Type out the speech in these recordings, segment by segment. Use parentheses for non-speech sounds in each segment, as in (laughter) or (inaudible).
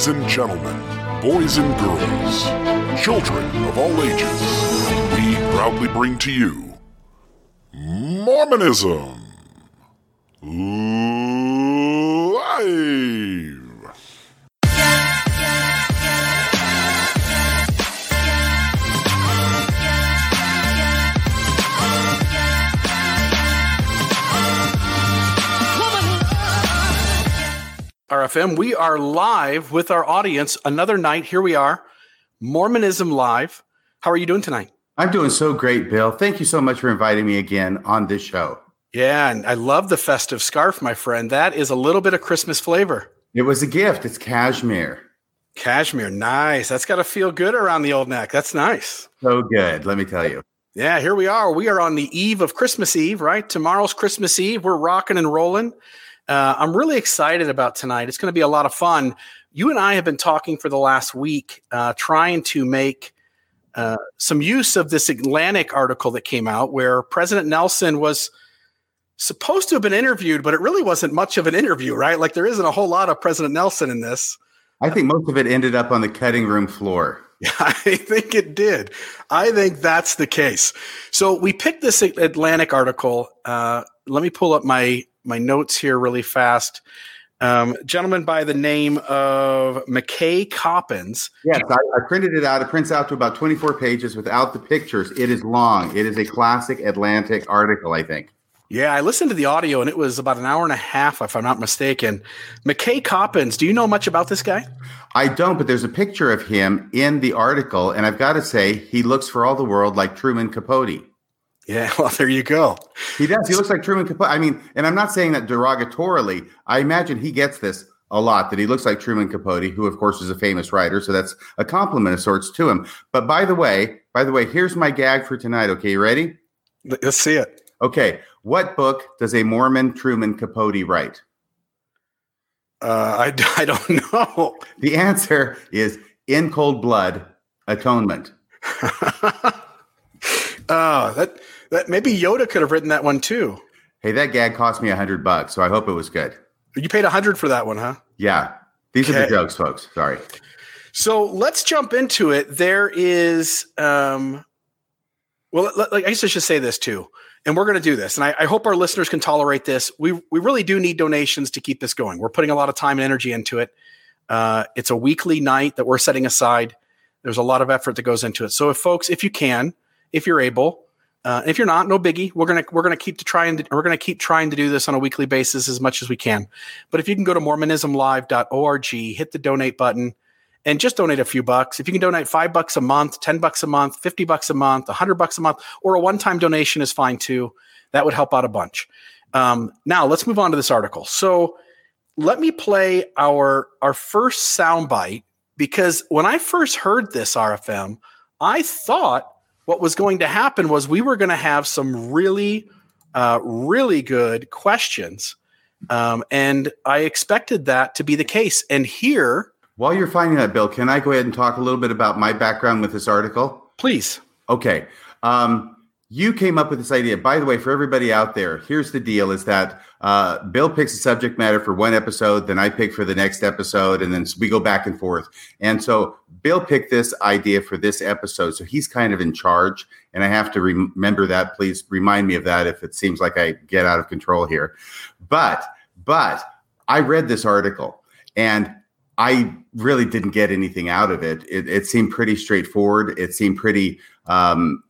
Ladies and gentlemen, boys and girls, children of all ages, we proudly bring to you Mormonism Live. RFM. We are live with our audience another night. Here we are, Mormonism Live. How are you doing tonight? I'm doing so great, Bill. Thank you so much for inviting me again on this show. Yeah, and I love the festive scarf, my friend. That is a little bit of Christmas flavor. It was a gift. It's cashmere. Cashmere, nice. That's got to feel good around the old neck. That's nice. So good, let me tell you. Yeah, here we are. We are on the eve of Christmas Eve, right? Tomorrow's Christmas Eve. We're rocking and rolling. Uh, I'm really excited about tonight. It's going to be a lot of fun. You and I have been talking for the last week, uh, trying to make uh, some use of this Atlantic article that came out where President Nelson was supposed to have been interviewed, but it really wasn't much of an interview, right? Like there isn't a whole lot of President Nelson in this. I think most of it ended up on the cutting room floor. (laughs) I think it did. I think that's the case. So we picked this Atlantic article. Uh, let me pull up my my notes here really fast. Um, gentleman by the name of McKay Coppins. Yes, I, I, printed it out. It prints out to about 24 pages without the pictures. It is long. It is a classic Atlantic article, I think. Yeah, I listened to the audio and it was about an hour and a half, if I'm not mistaken. McKay Coppins, do you know much about this guy? I don't, but there's a picture of him in the article, and I've got to say, he looks for all the world like Truman Capote. Yeah, (laughs) well, there you go. He does. He looks like Truman Capote. I mean, and I'm not saying that derogatorily. I imagine he gets this a lot that he looks like Truman Capote, who of course is a famous writer. So that's a compliment of sorts to him. But by the way, by the way, here's my gag for tonight. Okay, you ready? Let's see it. Okay, what book does a Mormon Truman Capote write? Uh, I, I don't (laughs) know. The answer is In Cold Blood Atonement. (laughs) oh, that that maybe Yoda could have written that one too. Hey, that gag cost me a hundred bucks, so I hope it was good. You paid a hundred for that one, huh? Yeah. These okay. are the jokes, folks. Sorry. So let's jump into it. There is, um, well, like I guess I should say this too, and we're going to do this, and I, I, hope our listeners can tolerate this. We we really do need donations to keep this going. We're putting a lot of time and energy into it. Uh, it's a weekly night that we're setting aside. There's a lot of effort that goes into it. So if folks, if you can, if you're able, uh, if you're not, no biggie. We're gonna we're gonna keep to trying to we're gonna keep trying to do this on a weekly basis as much as we can. But if you can go to mormonismlive.org, hit the donate button, and just donate a few bucks. If you can donate five bucks a month, ten bucks a month, fifty bucks a month, a hundred bucks a month, or a one time donation is fine too. That would help out a bunch. Um, now let's move on to this article. So let me play our our first soundbite because when I first heard this RFM, I thought what was going to happen was we were going to have some really, uh, really good questions. Um, and I expected that to be the case. And here. While you're finding that, Bill, can I go ahead and talk a little bit about my background with this article? Please. Okay. Um, you came up with this idea. By the way, for everybody out there, here's the deal: is that uh, Bill picks a subject matter for one episode, then I pick for the next episode, and then we go back and forth. And so Bill picked this idea for this episode, so he's kind of in charge, and I have to remember that. Please remind me of that if it seems like I get out of control here. But but I read this article and I really didn't get anything out of it. It, it seemed pretty straightforward. It seemed pretty um,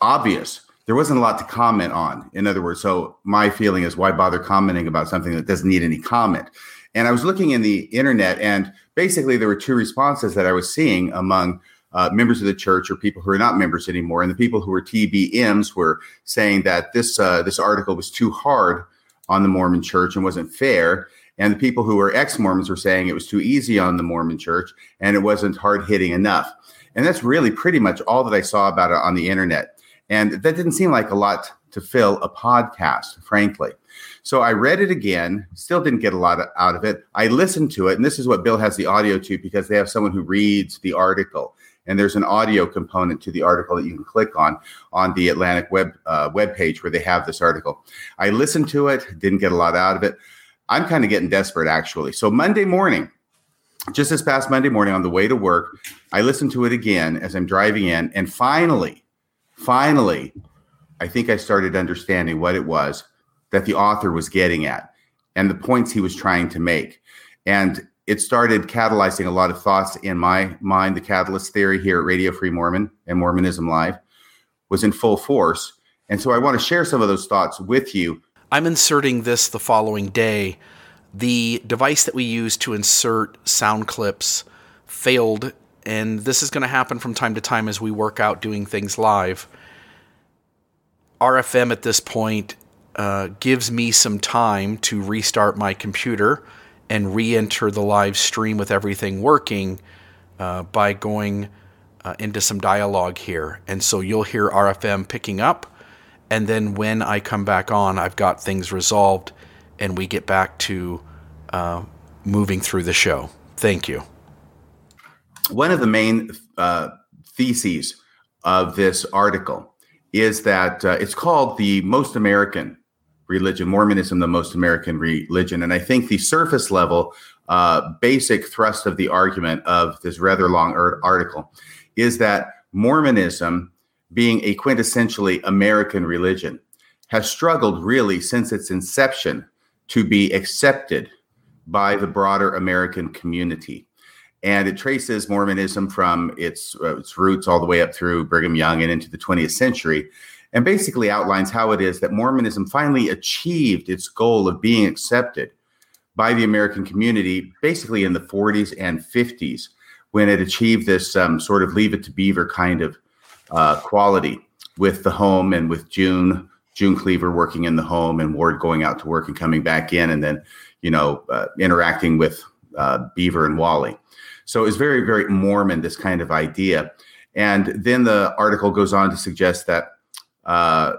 obvious. There wasn't a lot to comment on. In other words, so my feeling is why bother commenting about something that doesn't need any comment? And I was looking in the internet, and basically there were two responses that I was seeing among uh, members of the church or people who are not members anymore. And the people who were TBMs were saying that this uh, this article was too hard on the Mormon Church and wasn't fair. And the people who were ex Mormons were saying it was too easy on the Mormon Church and it wasn't hard hitting enough. And that's really pretty much all that I saw about it on the internet. And that didn't seem like a lot to fill a podcast, frankly. So I read it again, still didn't get a lot out of it. I listened to it, and this is what Bill has the audio to because they have someone who reads the article. And there's an audio component to the article that you can click on on the Atlantic web uh, web page where they have this article. I listened to it, didn't get a lot out of it. I'm kind of getting desperate actually. So Monday morning, just this past Monday morning on the way to work, I listened to it again as I'm driving in, and finally, finally, I think I started understanding what it was that the author was getting at and the points he was trying to make. And it started catalyzing a lot of thoughts in my mind. The catalyst theory here at Radio Free Mormon and Mormonism Live was in full force. And so I want to share some of those thoughts with you. I'm inserting this the following day. The device that we use to insert sound clips failed, and this is going to happen from time to time as we work out doing things live. RFM at this point uh, gives me some time to restart my computer and re enter the live stream with everything working uh, by going uh, into some dialogue here. And so you'll hear RFM picking up. And then when I come back on, I've got things resolved and we get back to uh, moving through the show. Thank you. One of the main uh, theses of this article is that uh, it's called the most American religion, Mormonism, the most American religion. And I think the surface level, uh, basic thrust of the argument of this rather long article is that Mormonism, being a quintessentially American religion, has struggled really since its inception to be accepted by the broader American community. And it traces Mormonism from its, uh, its roots all the way up through Brigham Young and into the 20th century, and basically outlines how it is that Mormonism finally achieved its goal of being accepted by the American community, basically in the 40s and 50s, when it achieved this um, sort of leave it to beaver kind of uh, quality with the home and with June, June Cleaver working in the home and Ward going out to work and coming back in, and then, you know, uh, interacting with uh, Beaver and Wally. So it's very, very Mormon, this kind of idea. And then the article goes on to suggest that uh,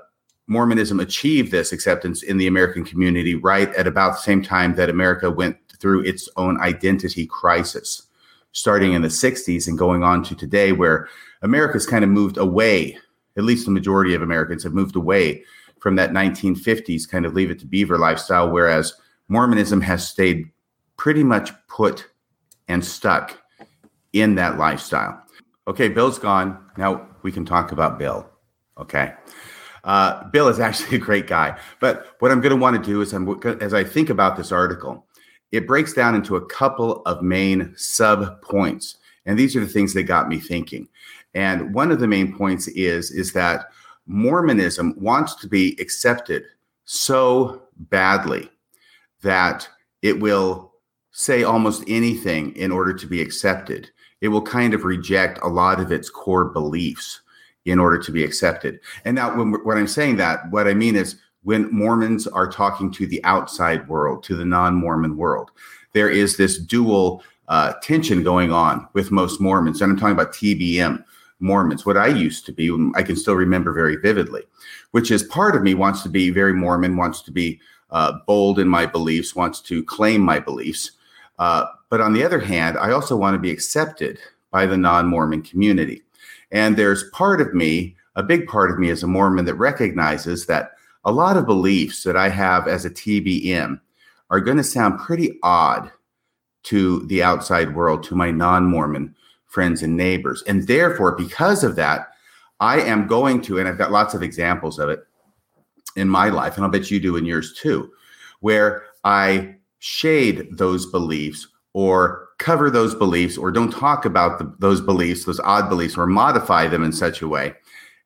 Mormonism achieved this acceptance in the American community right at about the same time that America went through its own identity crisis, starting in the 60s and going on to today, where America's kind of moved away, at least the majority of Americans have moved away from that 1950s kind of leave it to beaver lifestyle, whereas Mormonism has stayed pretty much put and stuck in that lifestyle. Okay, Bill's gone. Now we can talk about Bill. Okay. Uh, Bill is (laughs) actually a great guy. But what I'm going to want to do is, I'm, as I think about this article, it breaks down into a couple of main sub points. And these are the things that got me thinking. And one of the main points is, is that Mormonism wants to be accepted so badly that it will say almost anything in order to be accepted. It will kind of reject a lot of its core beliefs in order to be accepted. And now, when, when I'm saying that, what I mean is when Mormons are talking to the outside world, to the non Mormon world, there is this dual uh, tension going on with most Mormons. And I'm talking about TBM Mormons, what I used to be, I can still remember very vividly, which is part of me wants to be very Mormon, wants to be uh, bold in my beliefs, wants to claim my beliefs. Uh, but on the other hand, I also want to be accepted by the non Mormon community. And there's part of me, a big part of me as a Mormon, that recognizes that a lot of beliefs that I have as a TBM are going to sound pretty odd to the outside world, to my non Mormon friends and neighbors. And therefore, because of that, I am going to, and I've got lots of examples of it in my life, and I'll bet you do in yours too, where I shade those beliefs or cover those beliefs or don't talk about the, those beliefs, those odd beliefs, or modify them in such a way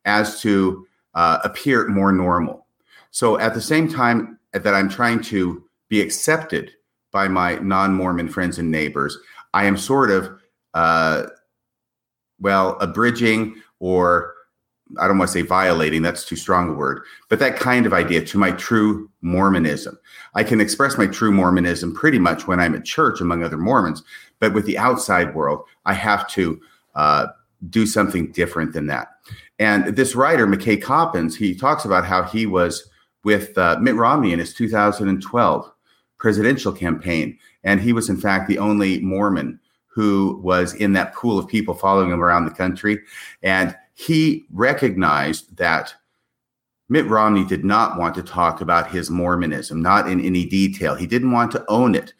as to uh, appear more normal. So at the same time that I'm trying to be accepted by my non Mormon friends and neighbors, I am sort of, uh, well, abridging or I don't want to say violating, that's too strong a word, but that kind of idea to my true Mormonism. I can express my true Mormonism pretty much when I'm at church among other Mormons, but with the outside world, I have to uh, do something different than that. And this writer, McKay Coppins, he talks about how he was with uh, Mitt Romney in his 2012 presidential campaign. And he was, in fact, the only Mormon who was in that pool of people following him around the country. And he recognized that Mitt Romney did not want to talk about his Mormonism, not in any detail. He didn't want to own it.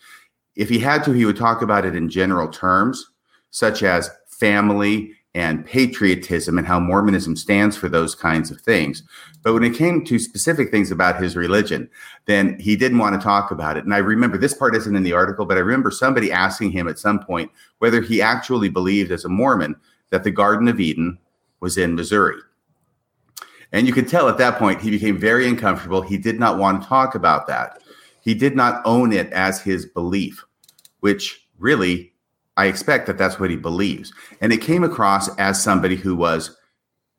if he had to, he would talk about it in general terms, such as family and patriotism and how Mormonism stands for those kinds of things. But when it came to specific things about his religion, then he didn't want to talk about it. And I remember this part isn't in the article, but I remember somebody asking him at some point whether he actually believed as a Mormon that the Garden of Eden was in Missouri. And you could tell at that point he became very uncomfortable. He did not want to talk about that. He did not own it as his belief, which really I expect that that's what he believes. And it came across as somebody who was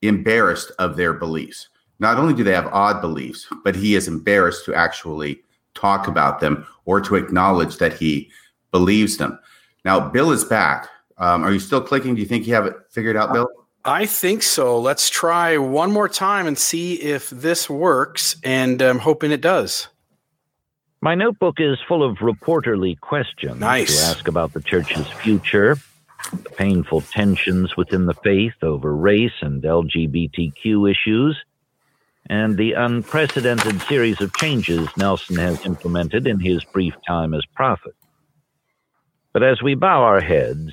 embarrassed of their beliefs. Not only do they have odd beliefs, but he is embarrassed to actually talk about them or to acknowledge that he believes them. Now, Bill is back. Um, are you still clicking? Do you think you have it figured out, Bill? I think so. Let's try one more time and see if this works. And I'm hoping it does. My notebook is full of reporterly questions nice. to ask about the church's future, the painful tensions within the faith over race and LGBTQ issues, and the unprecedented series of changes Nelson has implemented in his brief time as prophet. But as we bow our heads,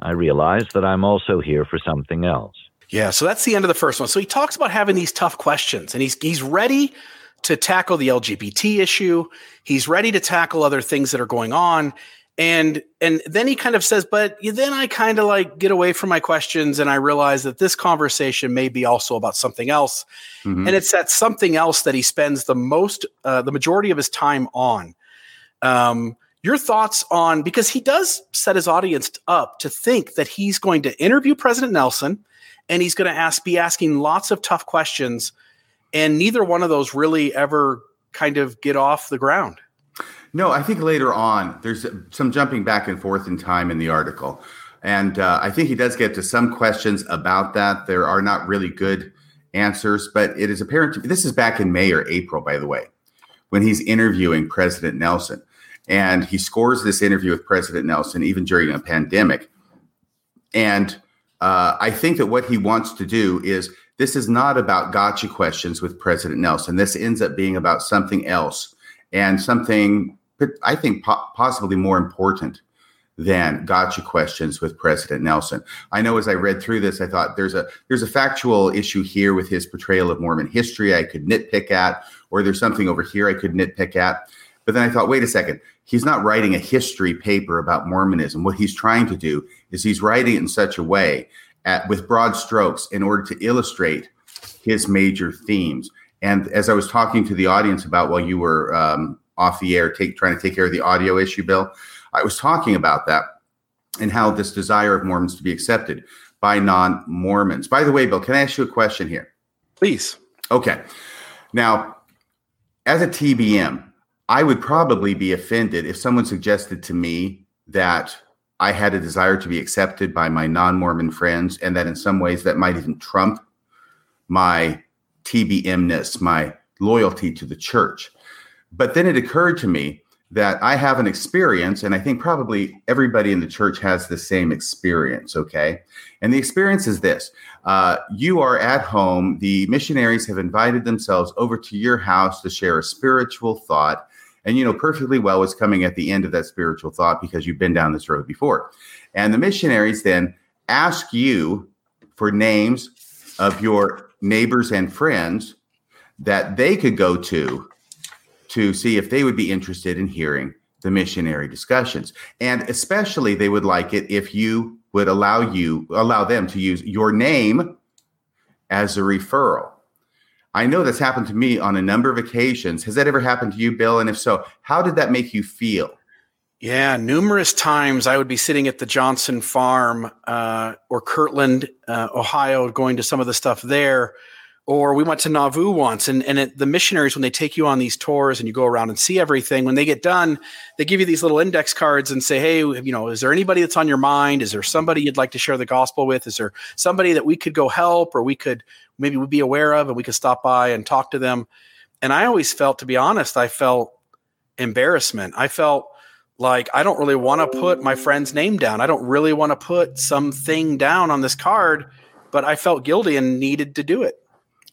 I realize that I'm also here for something else. Yeah, so that's the end of the first one. So he talks about having these tough questions and he's he's ready to tackle the LGBT issue. He's ready to tackle other things that are going on. And and then he kind of says, but then I kind of like get away from my questions and I realize that this conversation may be also about something else. Mm-hmm. And it's that something else that he spends the most uh, the majority of his time on. Um, your thoughts on because he does set his audience up to think that he's going to interview President Nelson and he's going to ask be asking lots of tough questions and neither one of those really ever kind of get off the ground. No, I think later on there's some jumping back and forth in time in the article. And uh, I think he does get to some questions about that. There are not really good answers, but it is apparent to me this is back in May or April, by the way, when he's interviewing President Nelson. And he scores this interview with President Nelson, even during a pandemic. And uh, I think that what he wants to do is this is not about gotcha questions with President Nelson. This ends up being about something else and something I think po- possibly more important than gotcha questions with President Nelson. I know as I read through this, I thought there's a there's a factual issue here with his portrayal of Mormon history I could nitpick at, or there's something over here I could nitpick at. But then I thought, wait a second, he's not writing a history paper about Mormonism. What he's trying to do is he's writing it in such a way at, with broad strokes in order to illustrate his major themes. And as I was talking to the audience about while you were um, off the air, take, trying to take care of the audio issue, Bill, I was talking about that and how this desire of Mormons to be accepted by non Mormons. By the way, Bill, can I ask you a question here? Please. Okay. Now, as a TBM, I would probably be offended if someone suggested to me that I had a desire to be accepted by my non Mormon friends, and that in some ways that might even trump my TBMness, my loyalty to the church. But then it occurred to me that I have an experience, and I think probably everybody in the church has the same experience, okay? And the experience is this uh, you are at home, the missionaries have invited themselves over to your house to share a spiritual thought and you know perfectly well what's coming at the end of that spiritual thought because you've been down this road before. And the missionaries then ask you for names of your neighbors and friends that they could go to to see if they would be interested in hearing the missionary discussions. And especially they would like it if you would allow you allow them to use your name as a referral. I know that's happened to me on a number of occasions. Has that ever happened to you, Bill? And if so, how did that make you feel? Yeah, numerous times I would be sitting at the Johnson farm uh, or Kirtland, uh, Ohio, going to some of the stuff there. Or we went to Nauvoo once, and, and it, the missionaries, when they take you on these tours and you go around and see everything, when they get done, they give you these little index cards and say, Hey, you know, is there anybody that's on your mind? Is there somebody you'd like to share the gospel with? Is there somebody that we could go help or we could maybe we'd be aware of and we could stop by and talk to them. And I always felt, to be honest, I felt embarrassment. I felt like I don't really want to put my friend's name down. I don't really want to put something down on this card, but I felt guilty and needed to do it.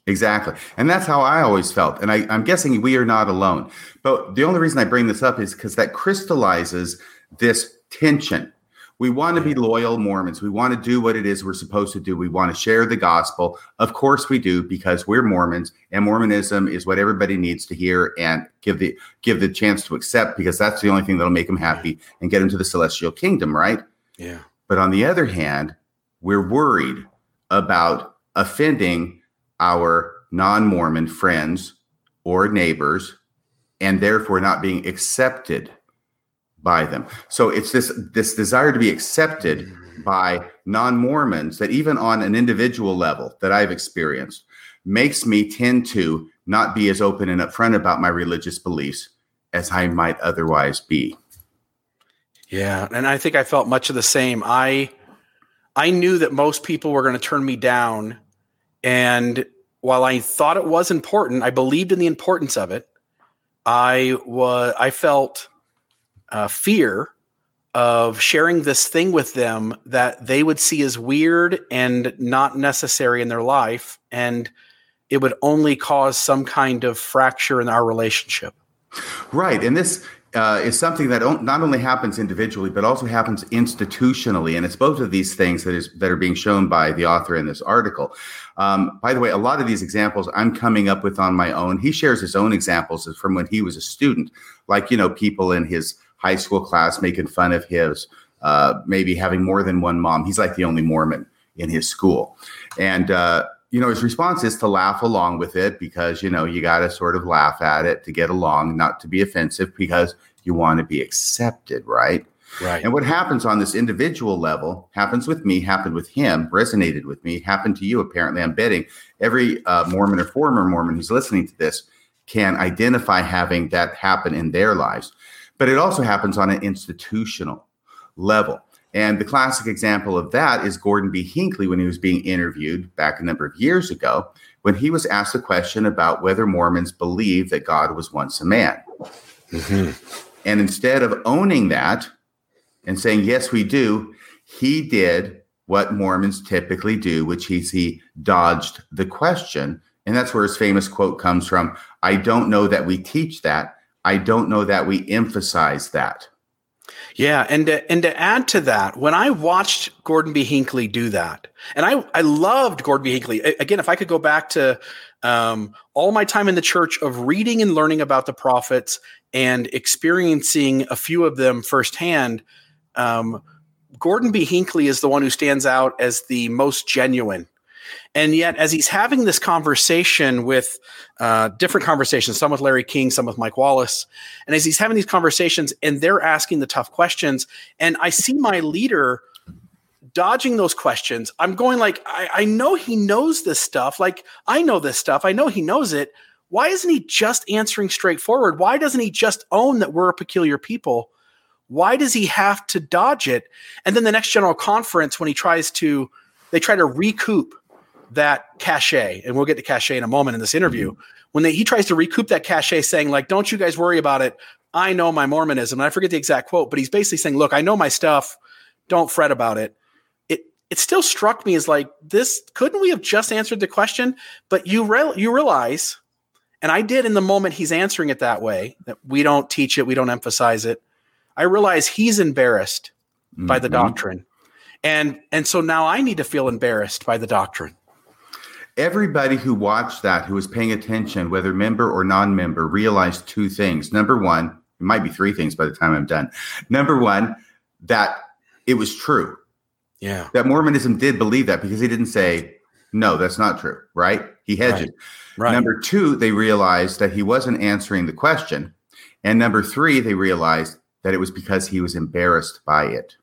Exactly. And that's how I always felt. And I, I'm guessing we are not alone. But the only reason I bring this up is because that crystallizes this tension. We want to be loyal Mormons. We want to do what it is we're supposed to do. We want to share the gospel. Of course we do because we're Mormons and Mormonism is what everybody needs to hear and give the give the chance to accept because that's the only thing that'll make them happy and get them to the celestial kingdom, right? Yeah. But on the other hand, we're worried about offending our non Mormon friends or neighbors and therefore not being accepted by them. So it's this this desire to be accepted mm. by non-Mormons that even on an individual level that I've experienced makes me tend to not be as open and upfront about my religious beliefs as I might otherwise be. Yeah, and I think I felt much of the same. I I knew that most people were going to turn me down and while I thought it was important, I believed in the importance of it. I was I felt uh, fear of sharing this thing with them that they would see as weird and not necessary in their life, and it would only cause some kind of fracture in our relationship. Right, and this uh, is something that not only happens individually but also happens institutionally, and it's both of these things that is that are being shown by the author in this article. Um, by the way, a lot of these examples I'm coming up with on my own. He shares his own examples from when he was a student, like you know people in his high school class making fun of his uh, maybe having more than one mom. He's like the only Mormon in his school, and uh, you know, his response is to laugh along with it because, you know, you got to sort of laugh at it to get along, not to be offensive because you want to be accepted, right? Right. And what happens on this individual level happens with me, happened with him, resonated with me, happened to you. Apparently, I'm betting every uh, Mormon or former Mormon who's listening to this can identify having that happen in their lives. But it also happens on an institutional level. And the classic example of that is Gordon B. Hinckley when he was being interviewed back a number of years ago, when he was asked a question about whether Mormons believe that God was once a man. Mm-hmm. And instead of owning that and saying, yes, we do, he did what Mormons typically do, which is he dodged the question. And that's where his famous quote comes from I don't know that we teach that. I don't know that we emphasize that. Yeah, and to, and to add to that, when I watched Gordon B. Hinckley do that, and I I loved Gordon B. Hinckley. Again, if I could go back to um, all my time in the church of reading and learning about the prophets and experiencing a few of them firsthand, um, Gordon B. Hinckley is the one who stands out as the most genuine and yet, as he's having this conversation with uh, different conversations, some with Larry King, some with Mike Wallace, and as he's having these conversations and they're asking the tough questions, and I see my leader dodging those questions, I'm going like, I, I know he knows this stuff. Like, I know this stuff. I know he knows it. Why isn't he just answering straightforward? Why doesn't he just own that we're a peculiar people? Why does he have to dodge it? And then the next general conference, when he tries to, they try to recoup that cachet, and we'll get to cachet in a moment in this interview. Mm-hmm. When they, he tries to recoup that cachet, saying like, "Don't you guys worry about it. I know my Mormonism." And I forget the exact quote, but he's basically saying, "Look, I know my stuff. Don't fret about it." It it still struck me as like this. Couldn't we have just answered the question? But you re- you realize, and I did in the moment he's answering it that way that we don't teach it, we don't emphasize it. I realize he's embarrassed mm-hmm. by the mm-hmm. doctrine. And and so now I need to feel embarrassed by the doctrine. Everybody who watched that, who was paying attention, whether member or non member, realized two things. Number one, it might be three things by the time I'm done. Number one, that it was true. Yeah. That Mormonism did believe that because he didn't say, no, that's not true, right? He hedged right. Right. Number two, they realized that he wasn't answering the question. And number three, they realized that it was because he was embarrassed by it.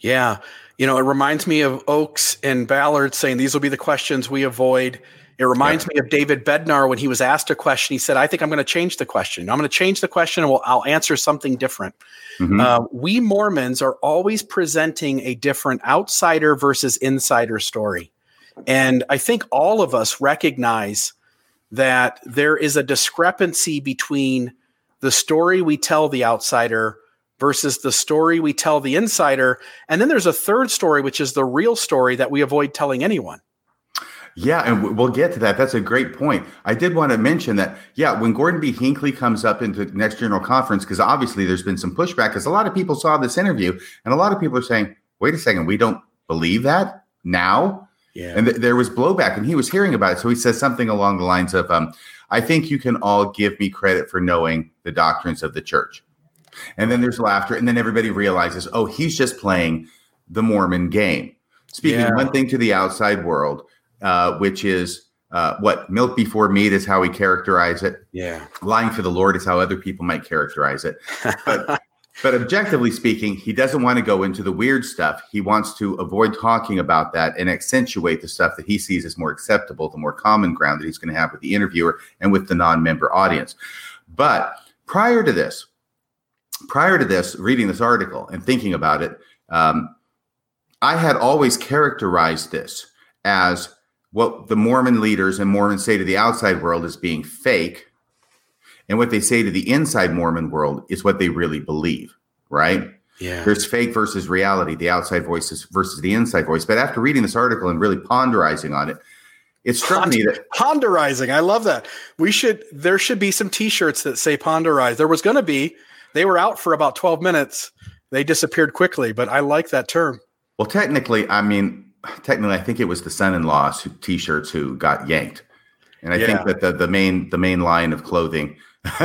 Yeah. You know, it reminds me of Oaks and Ballard saying these will be the questions we avoid. It reminds yeah. me of David Bednar when he was asked a question. He said, "I think I'm going to change the question. I'm going to change the question, and we'll, I'll answer something different." Mm-hmm. Uh, we Mormons are always presenting a different outsider versus insider story, and I think all of us recognize that there is a discrepancy between the story we tell the outsider versus the story we tell the insider. And then there's a third story, which is the real story that we avoid telling anyone. Yeah, and we'll get to that. That's a great point. I did want to mention that, yeah, when Gordon B. Hinckley comes up into next general conference, because obviously there's been some pushback, because a lot of people saw this interview, and a lot of people are saying, wait a second, we don't believe that now? Yeah. And th- there was blowback, and he was hearing about it. So he says something along the lines of, um, I think you can all give me credit for knowing the doctrines of the church. And then there's laughter, and then everybody realizes, oh, he's just playing the Mormon game. Speaking yeah. one thing to the outside world, uh, which is uh, what milk before meat is how we characterize it. Yeah, lying for the Lord is how other people might characterize it. But (laughs) but objectively speaking, he doesn't want to go into the weird stuff. He wants to avoid talking about that and accentuate the stuff that he sees as more acceptable, the more common ground that he's going to have with the interviewer and with the non-member audience. But prior to this, prior to this, reading this article and thinking about it, um, I had always characterized this as what the Mormon leaders and Mormons say to the outside world as being fake, and what they say to the inside Mormon world is what they really believe, right? Yeah. There's fake versus reality, the outside voices versus the inside voice. But after reading this article and really ponderizing on it, it struck Pond- me that ponderizing. I love that. We should there should be some t-shirts that say ponderize. There was going to be. They were out for about 12 minutes. They disappeared quickly, but I like that term. Well, technically, I mean, technically, I think it was the son-in-laws t-shirts who got yanked, and I yeah. think that the the main the main line of clothing (laughs)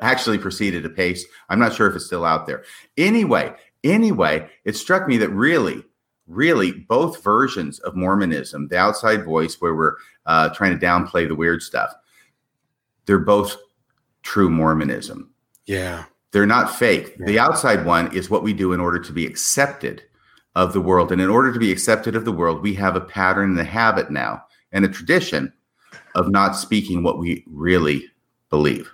actually proceeded to apace. I'm not sure if it's still out there. Anyway, anyway, it struck me that really, really, both versions of Mormonism, the outside voice, where we're uh, trying to downplay the weird stuff, they're both true Mormonism. Yeah. They're not fake. The outside one is what we do in order to be accepted of the world. And in order to be accepted of the world, we have a pattern and a habit now and a tradition of not speaking what we really believe.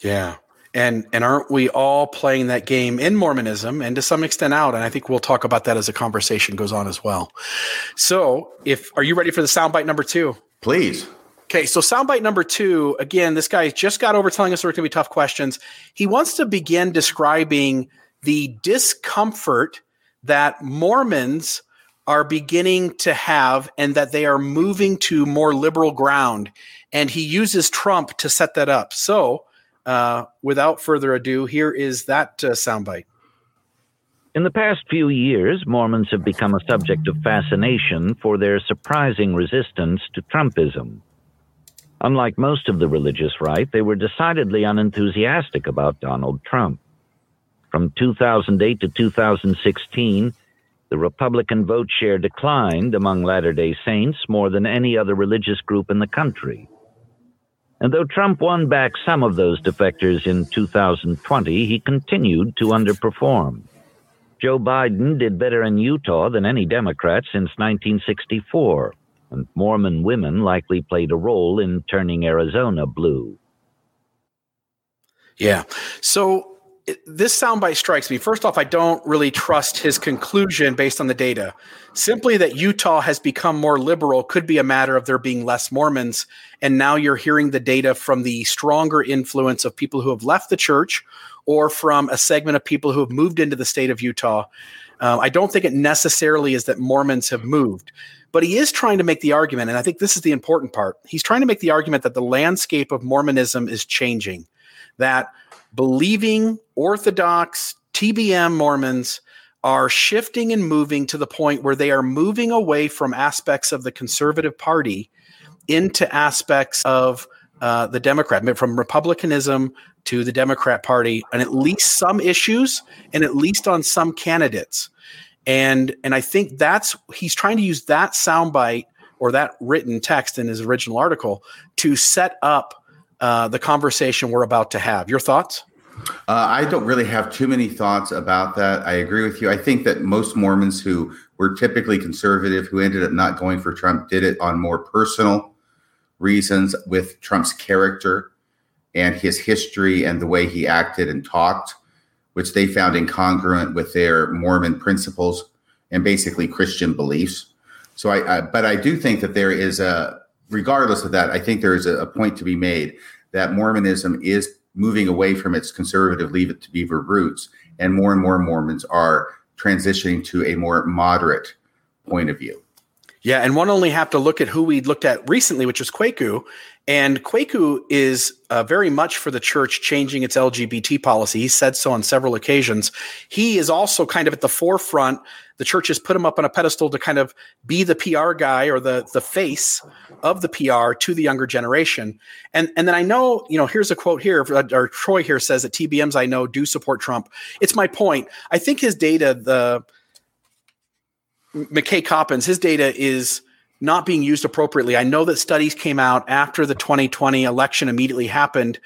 Yeah. And and aren't we all playing that game in Mormonism and to some extent out? And I think we'll talk about that as the conversation goes on as well. So, if are you ready for the soundbite number two? Please. Okay, so soundbite number two. Again, this guy just got over telling us there are going to be tough questions. He wants to begin describing the discomfort that Mormons are beginning to have and that they are moving to more liberal ground. And he uses Trump to set that up. So, uh, without further ado, here is that uh, soundbite. In the past few years, Mormons have become a subject of fascination for their surprising resistance to Trumpism. Unlike most of the religious right, they were decidedly unenthusiastic about Donald Trump. From 2008 to 2016, the Republican vote share declined among Latter day Saints more than any other religious group in the country. And though Trump won back some of those defectors in 2020, he continued to underperform. Joe Biden did better in Utah than any Democrat since 1964 and Mormon women likely played a role in turning Arizona blue. Yeah. So this soundbite strikes me. First off, I don't really trust his conclusion based on the data. Simply that Utah has become more liberal could be a matter of there being less Mormons. And now you're hearing the data from the stronger influence of people who have left the church or from a segment of people who have moved into the state of Utah. Uh, I don't think it necessarily is that Mormons have moved. But he is trying to make the argument, and I think this is the important part. He's trying to make the argument that the landscape of Mormonism is changing, that believing Orthodox TBM Mormons are shifting and moving to the point where they are moving away from aspects of the conservative party into aspects of uh, the Democrat, from Republicanism to the Democrat Party, and at least some issues, and at least on some candidates and and I think that's he's trying to use that soundbite or that written text in his original article to set up uh, the conversation we're about to have. Your thoughts? Uh, I don't really have too many thoughts about that. I agree with you. I think that most Mormons who were typically conservative, who ended up not going for Trump, did it on more personal reasons with Trump's character and his history and the way he acted and talked which they found incongruent with their Mormon principles and basically Christian beliefs. So I, I but I do think that there is a, regardless of that, I think there is a, a point to be made that Mormonism is moving away from its conservative leave it to beaver roots, and more and more Mormons are transitioning to a more moderate point of view. Yeah, and one only have to look at who we looked at recently, which was Kwaku. And Kwaku is uh, very much for the church changing its LGBT policy. He said so on several occasions. He is also kind of at the forefront. The church has put him up on a pedestal to kind of be the PR guy or the the face of the PR to the younger generation. And and then I know, you know, here's a quote here, uh, or Troy here says that TBMs I know do support Trump. It's my point. I think his data, the McKay Coppins, his data is not being used appropriately. I know that studies came out after the 2020 election immediately happened.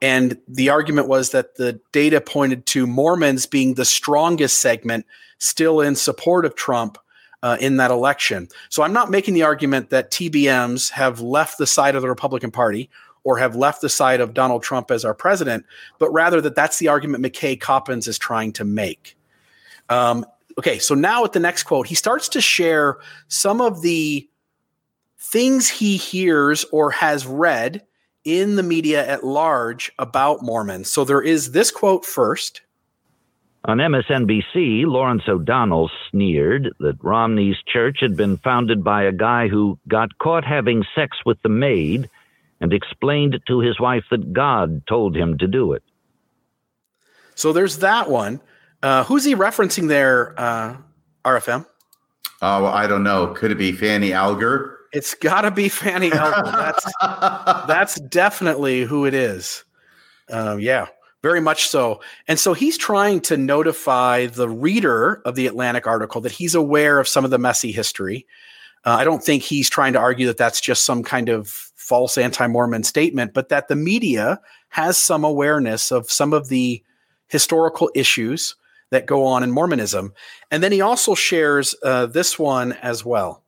And the argument was that the data pointed to Mormons being the strongest segment still in support of Trump uh, in that election. So I'm not making the argument that TBMs have left the side of the Republican Party or have left the side of Donald Trump as our president, but rather that that's the argument McKay Coppins is trying to make. Um, okay, so now at the next quote, he starts to share some of the things he hears or has read in the media at large about Mormons. So there is this quote first. On MSNBC, Lawrence O'Donnell sneered that Romney's church had been founded by a guy who got caught having sex with the maid and explained to his wife that God told him to do it. So there's that one. Uh, who's he referencing there, uh, RFM? Oh, well, I don't know. Could it be Fanny Alger? It's got to be Fanny Alger. That's (laughs) that's definitely who it is. Um, yeah, very much so. And so he's trying to notify the reader of the Atlantic article that he's aware of some of the messy history. Uh, I don't think he's trying to argue that that's just some kind of false anti-Mormon statement, but that the media has some awareness of some of the historical issues that go on in Mormonism. And then he also shares uh, this one as well.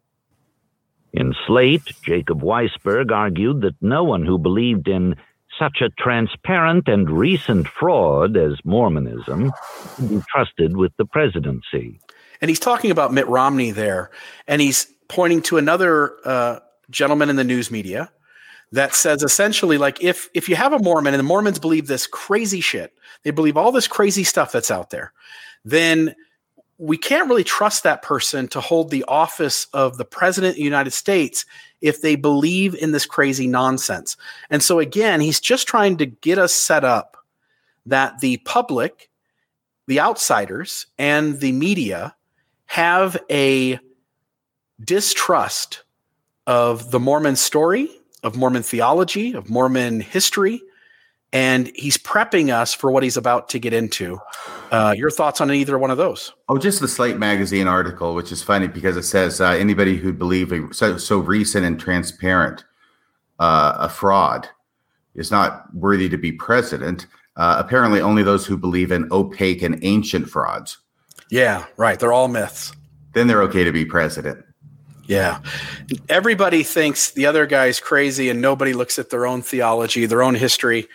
In Slate, Jacob Weisberg argued that no one who believed in such a transparent and recent fraud as Mormonism could be trusted with the presidency. And he's talking about Mitt Romney there, and he's pointing to another uh, gentleman in the news media that says essentially like if if you have a Mormon and the Mormons believe this crazy shit, they believe all this crazy stuff that's out there, then we can't really trust that person to hold the office of the president of the United States if they believe in this crazy nonsense. And so, again, he's just trying to get us set up that the public, the outsiders, and the media have a distrust of the Mormon story, of Mormon theology, of Mormon history, and he's prepping us for what he's about to get into. Uh, your thoughts on either one of those? Oh, just the Slate magazine article, which is funny because it says uh, anybody who believe a, so, so recent and transparent uh, a fraud is not worthy to be president. Uh, apparently, only those who believe in opaque and ancient frauds. Yeah, right. They're all myths. Then they're okay to be president. Yeah. Everybody thinks the other guy's crazy, and nobody looks at their own theology, their own history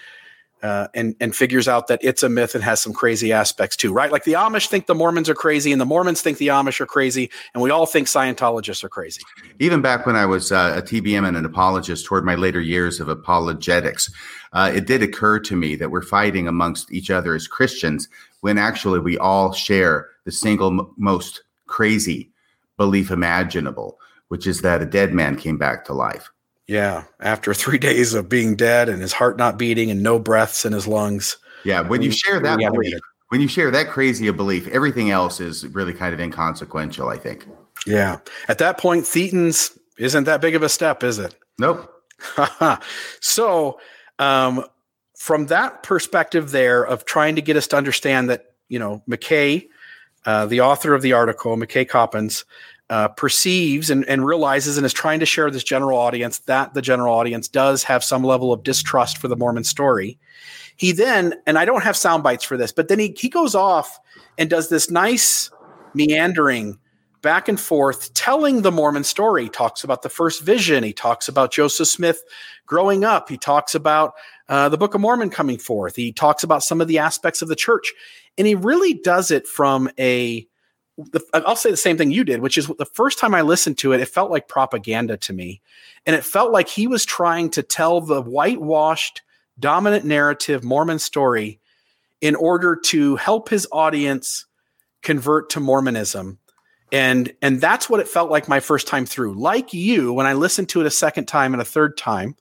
uh, and and figures out that it's a myth and has some crazy aspects too, right? Like the Amish think the Mormons are crazy, and the Mormons think the Amish are crazy, and we all think Scientologists are crazy. Even back when I was uh, a TBM and an apologist toward my later years of apologetics, uh, it did occur to me that we're fighting amongst each other as Christians when actually we all share the single m- most crazy belief imaginable, which is that a dead man came back to life. Yeah, after (laughs) three days of being dead and his heart not beating and no breaths in his lungs. Yeah, when you share that belief, when you share that crazy a belief, everything else is really kind of inconsequential. I think. Yeah, at that point, Thetans isn't that big of a step, is it? Nope. (laughs) so, um, from that perspective, there of trying to get us to understand that you know McKay, uh, the author of the article, McKay Coppins, uh, perceives and, and, realizes and is trying to share this general audience that the general audience does have some level of distrust for the Mormon story. He then, and I don't have sound bites for this, but then he, he goes off and does this nice meandering back and forth telling the Mormon story. He talks about the first vision. He talks about Joseph Smith growing up. He talks about uh, the Book of Mormon coming forth. He talks about some of the aspects of the church. And he really does it from a the, I'll say the same thing you did, which is the first time I listened to it, it felt like propaganda to me. And it felt like he was trying to tell the whitewashed, dominant narrative Mormon story in order to help his audience convert to Mormonism. And and that's what it felt like my first time through. Like you, when I listened to it a second time and a third time,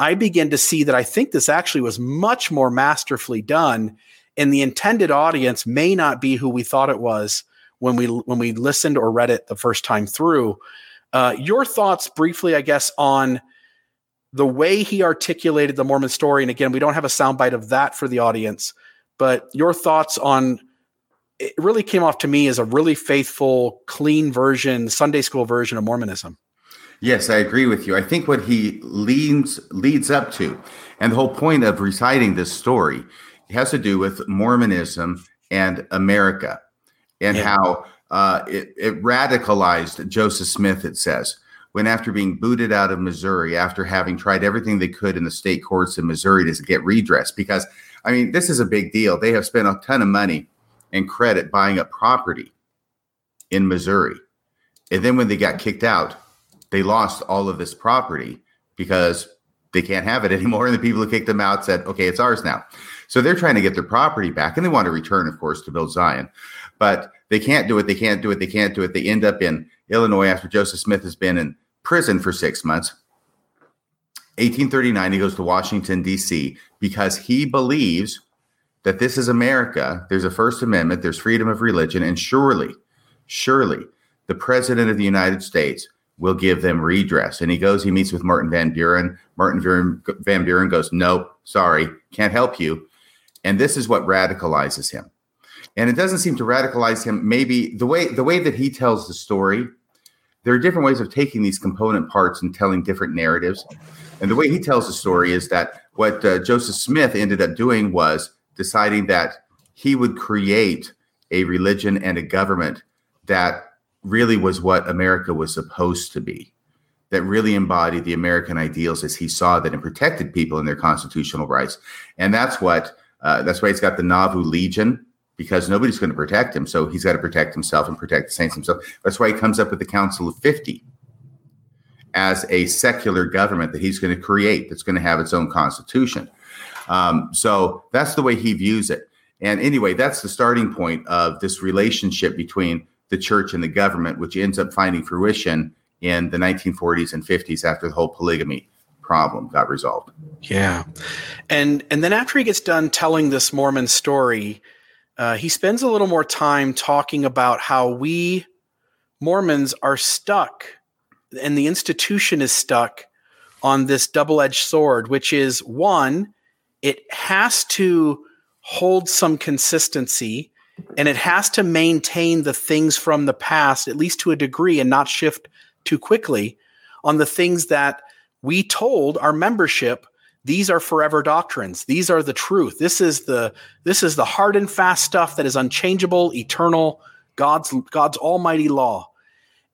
I began to see that I think this actually was much more masterfully done and the intended audience may not be who we thought it was when we when we listened or read it the first time through. Uh, your thoughts briefly, I guess, on the way he articulated the Mormon story. And again, we don't have a soundbite of that for the audience, but your thoughts on it really came off to me as a really faithful, clean version, Sunday school version of Mormonism. Yes, I agree with you. I think what he leans leads up to, and the whole point of reciting this story has to do with Mormonism and America, and yeah. how uh, it, it radicalized Joseph Smith. It says when after being booted out of Missouri, after having tried everything they could in the state courts in Missouri to get redress, because I mean this is a big deal. They have spent a ton of money and credit buying up property in Missouri. And then when they got kicked out, they lost all of this property because they can't have it anymore. (laughs) And the people who kicked them out said, okay, it's ours now. So they're trying to get their property back and they want to return, of course, to build Zion. But they can't do it. They can't do it. They can't do it. They end up in Illinois after Joseph Smith has been in prison for six months. 1839, he goes to Washington, D.C., because he believes that this is America. There's a First Amendment, there's freedom of religion, and surely, surely the President of the United States will give them redress. And he goes, he meets with Martin Van Buren. Martin Van Buren goes, Nope, sorry, can't help you. And this is what radicalizes him. And it doesn't seem to radicalize him. Maybe the way the way that he tells the story, there are different ways of taking these component parts and telling different narratives. And the way he tells the story is that what uh, Joseph Smith ended up doing was deciding that he would create a religion and a government that really was what America was supposed to be, that really embodied the American ideals as he saw that and protected people in their constitutional rights. And that's what uh, that's why he's got the Nauvoo Legion because nobody's going to protect him. So he's got to protect himself and protect the saints himself. That's why he comes up with the Council of 50 as a secular government that he's going to create that's going to have its own constitution. Um, so that's the way he views it. And anyway, that's the starting point of this relationship between the church and the government, which ends up finding fruition in the 1940s and 50s after the whole polygamy problem got resolved. Yeah, and and then after he gets done telling this Mormon story, uh, he spends a little more time talking about how we Mormons are stuck, and the institution is stuck on this double-edged sword, which is one it has to hold some consistency and it has to maintain the things from the past, at least to a degree, and not shift too quickly on the things that we told our membership these are forever doctrines these are the truth this is the this is the hard and fast stuff that is unchangeable eternal god's god's almighty law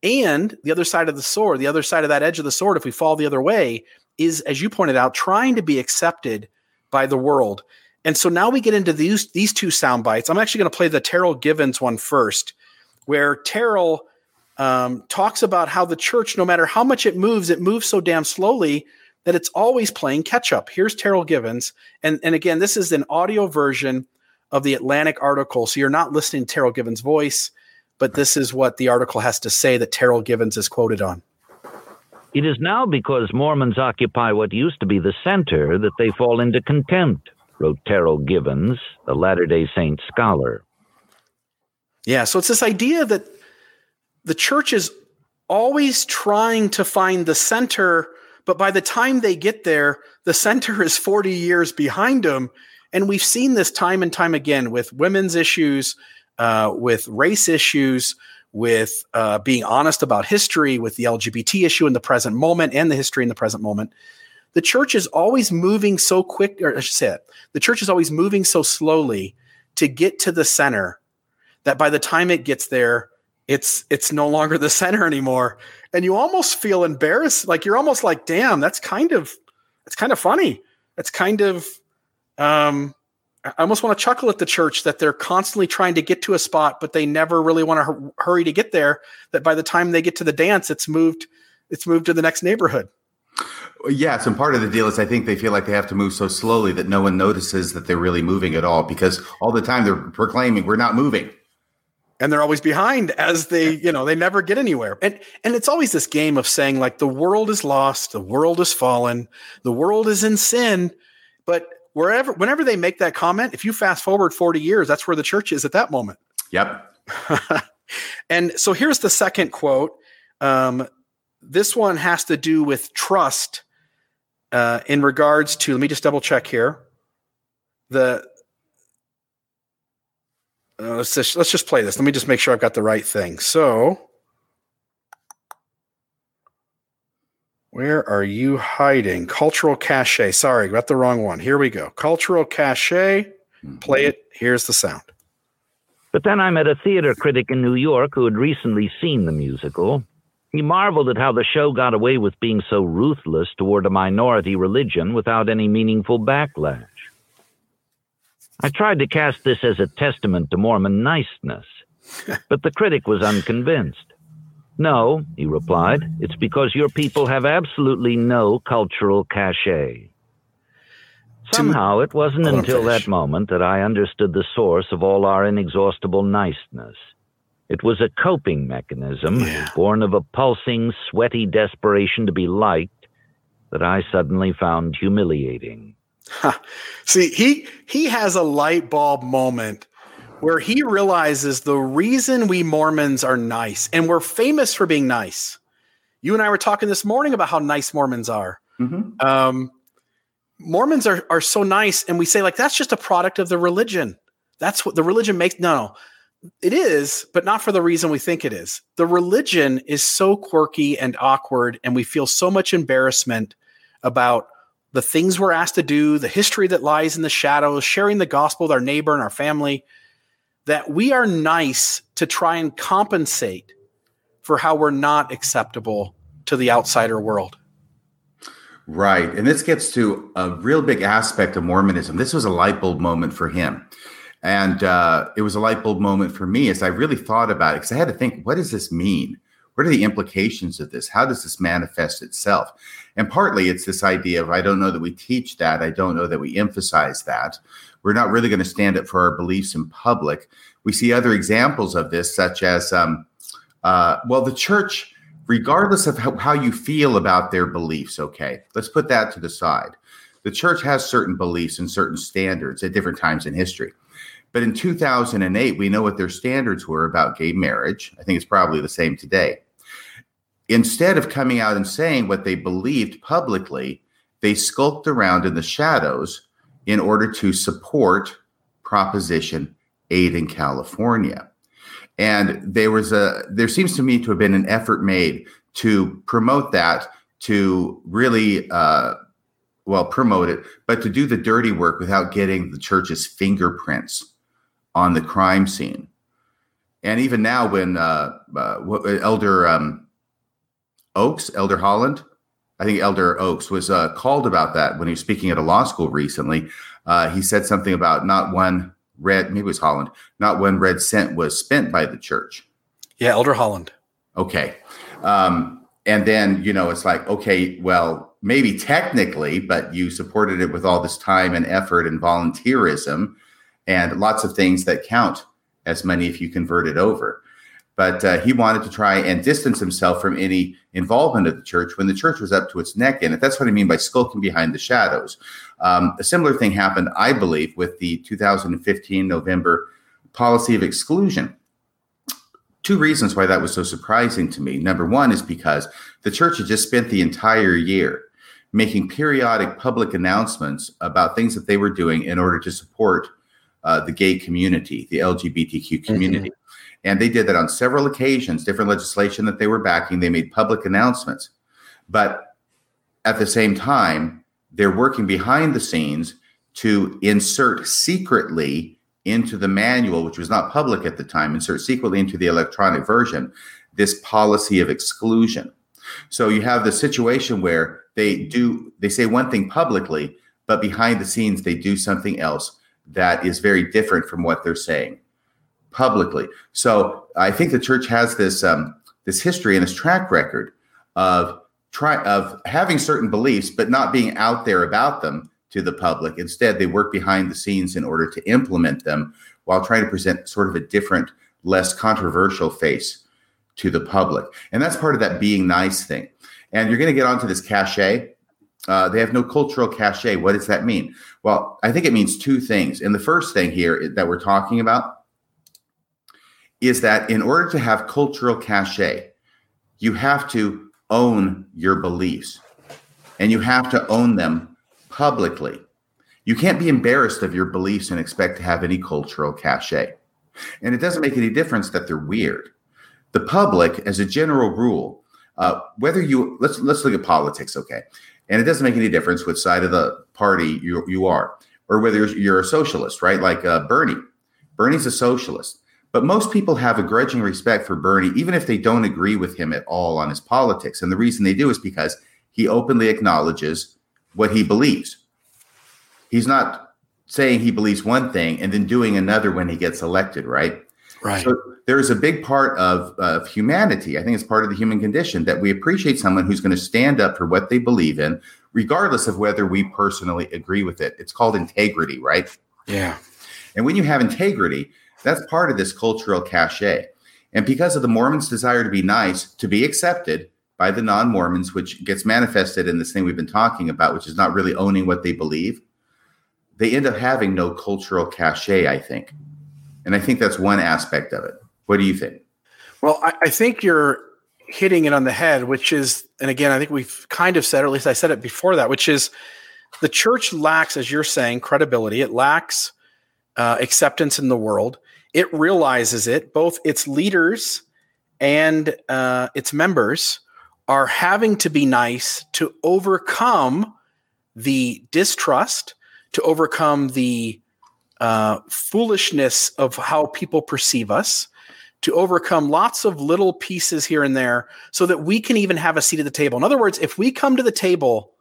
and the other side of the sword the other side of that edge of the sword if we fall the other way is as you pointed out trying to be accepted by the world. And so now we get into these these two sound bites. I'm actually going to play the Terryl Givens one first, where Terryl um, talks about how the church, no matter how much it moves, it moves so damn slowly that it's always playing catch up. Here's Terryl Givens, and and again, this is an audio version of the Atlantic article, so you're not listening to Terryl Givens' voice, but this is what the article has to say that Terryl Givens is quoted on. It is now because Mormons occupy what used to be the center that they fall into contempt, wrote Terryl Givens, a Latter day Saint scholar. Yeah, so it's this idea that the church is always trying to find the center, but by the time they get there, the center is 40 years behind them. And we've seen this time and time again with women's issues, uh, with race issues, with uh, being honest about history, with the LGBT issue in the present moment and the history in the present moment. The church is always moving so quick, or I should say it, the church is always moving so slowly to get to the center that by the time it gets there, it's it's no longer the center anymore. And you almost feel embarrassed, like you're almost like, damn, that's kind of it's kind of funny. It's kind of um I almost want to chuckle at the church that they're constantly trying to get to a spot, but they never really want to hurry to get there. That by the time they get to the dance, it's moved, it's moved to the next neighborhood. Yes, and part of the deal is I think they feel like they have to move so slowly that no one notices that they're really moving at all because all the time they're proclaiming we're not moving. And they're always behind as they you know they never get anywhere. And and it's always this game of saying like the world is lost the world is fallen the world is in sin but wherever whenever they make that comment if you fast forward 40 years that's where the church is at that moment. Yep. (laughs) and so here's the second quote um, this one has to do with trust uh, in regards to let me just double check here. The uh, let's just let's just play this. Let me just make sure I've got the right thing. So, where are you hiding? Cultural cachet. Sorry, got the wrong one. Here we go. Cultural cachet. Play it. Here's the sound. But then I met a theater critic in New York who had recently seen the musical. He marveled at how the show got away with being so ruthless toward a minority religion without any meaningful backlash. I tried to cast this as a testament to Mormon niceness, (laughs) but the critic was unconvinced. No, he replied, it's because your people have absolutely no cultural cachet. Somehow it wasn't until that moment that I understood the source of all our inexhaustible niceness. It was a coping mechanism Yeah. born of a pulsing, sweaty desperation to be liked that I suddenly found humiliating. See, he he has a light bulb moment where he realizes the reason we Mormons are nice, and we're famous for being nice. You and I were talking this morning about how nice Mormons are. Mhm. Um, Mormons are are so nice, and we say like that's just a product of the religion. That's what the religion makes. No, no, it is, but not for the reason we think it is. The religion is so quirky and awkward, and we feel so much embarrassment about the things we're asked to do, the history that lies in the shadows, sharing the gospel with our neighbor and our family, that we are nice to try and compensate for how we're not acceptable to the outsider world. Right. And this gets to a real big aspect of Mormonism. This was a light bulb moment for him. And uh, it was a light bulb moment for me as I really thought about it because I had to think, what does this mean? What are the implications of this? How does this manifest itself? And partly it's this idea of I don't know that we teach that. I don't know that we emphasize that. We're not really going to stand up for our beliefs in public. We see other examples of this, such as, um, uh, well, the church regardless of how, how you feel about their beliefs, okay, let's put that to the side. The church has certain beliefs and certain standards at different times in history. But in 2008, we know what their standards were about gay marriage. I think it's probably the same today. Instead of coming out and saying what they believed publicly, they skulked around in the shadows in order to support Proposition 8 in California and there was a there seems to me to have been an effort made to promote that to really uh, well promote it but to do the dirty work without getting the church's fingerprints on the crime scene. And even now when uh, uh, elder um, oaks elder holland i think elder oaks was uh, called about that when he was speaking at a law school recently. Uh, he said something about not one red maybe it was holland not one red cent was spent by the church. Yeah, Elder Holland. okay. Um, and then you know it's like okay well maybe technically but you supported it with all this time and effort and volunteerism and lots of things that count as money if you convert it over. But uh, he wanted to try and distance himself from any involvement of the church when the church was up to its neck in it. That's what i mean by skulking behind the shadows. Um, a similar thing happened i believe with the 2015 november policy of exclusion. Two reasons why that was so surprising to me. Number one is because the church had just spent the entire year making periodic public announcements about things that they were doing in order to support uh, the gay community, the LGBTQ community. And they did that on several occasions, different legislation that they were backing. They made public announcements. But at the same time, they're working behind the scenes to insert secretly into the manual, which was not public at the time, insert secretly into the electronic version, this policy of exclusion. So you have the situation where they do, they say one thing publicly, but behind the scenes, they do something else that is very different from what they're saying publicly. So I think the church has this um, this history and this track record of try of having certain beliefs, but not being out there about them to the public. Instead, they work behind the scenes in order to implement them while trying to present sort of a different less controversial face to the public. And that's part of that being nice thing. And you're going to get onto this cachet. Uh, they have no cultural cachet. What does that mean? Well, I think it means two things. And the first thing here that we're talking about is that in order to have cultural cachet, you have to own your beliefs and you have to own them publicly. You can't be embarrassed of your beliefs and expect to have any cultural cachet. And it doesn't make any difference that they're weird. The public, as a general rule, uh, whether you let's let's look at politics, okay, and it doesn't make any difference which side of the party you you are, or whether you're a socialist, right? Like uh, Bernie. Bernie's a socialist, but most people have a grudging respect for Bernie, even if they don't agree with him at all on his politics. And the reason they do is because he openly acknowledges what he believes. He's not saying he believes one thing and then doing another when he gets elected, right? Right. So there is a big part of, of humanity. I think it's part of the human condition that we appreciate someone who's going to stand up for what they believe in, regardless of whether we personally agree with it. It's called integrity, right? Yeah. And when you have integrity, that's part of this cultural cachet. And because of the Mormons' desire to be nice, to be accepted by the non Mormons, which gets manifested in this thing we've been talking about, which is not really owning what they believe, they end up having no cultural cachet, I think. And I think that's one aspect of it. What do you think? Well, I, I think you're hitting it on the head, which is, and again, I think we've kind of said, or at least I said it before that, which is the church lacks, as you're saying, credibility. It lacks uh, acceptance in the world. It realizes it. Both its leaders and uh, its members are having to be nice to overcome the distrust, to overcome the uh, foolishness of how people perceive us, to overcome lots of little pieces here and there so that we can even have a seat at the table. In other words, if we come to the table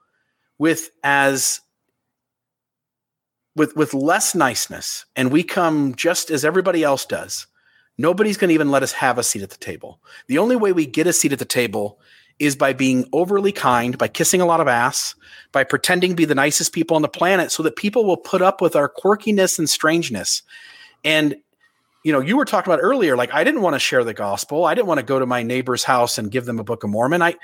with as with with less niceness and we come just as everybody else does, nobody's going to even let us have a seat at the table. The only way we get a seat at the table is by being overly kind, by kissing a lot of ass, by pretending to be the nicest people on the planet so that people will put up with our quirkiness and strangeness. And you know, you were talking about earlier like I didn't want to share the gospel. I didn't want to go to my neighbor's house and give them a Book of Mormon. I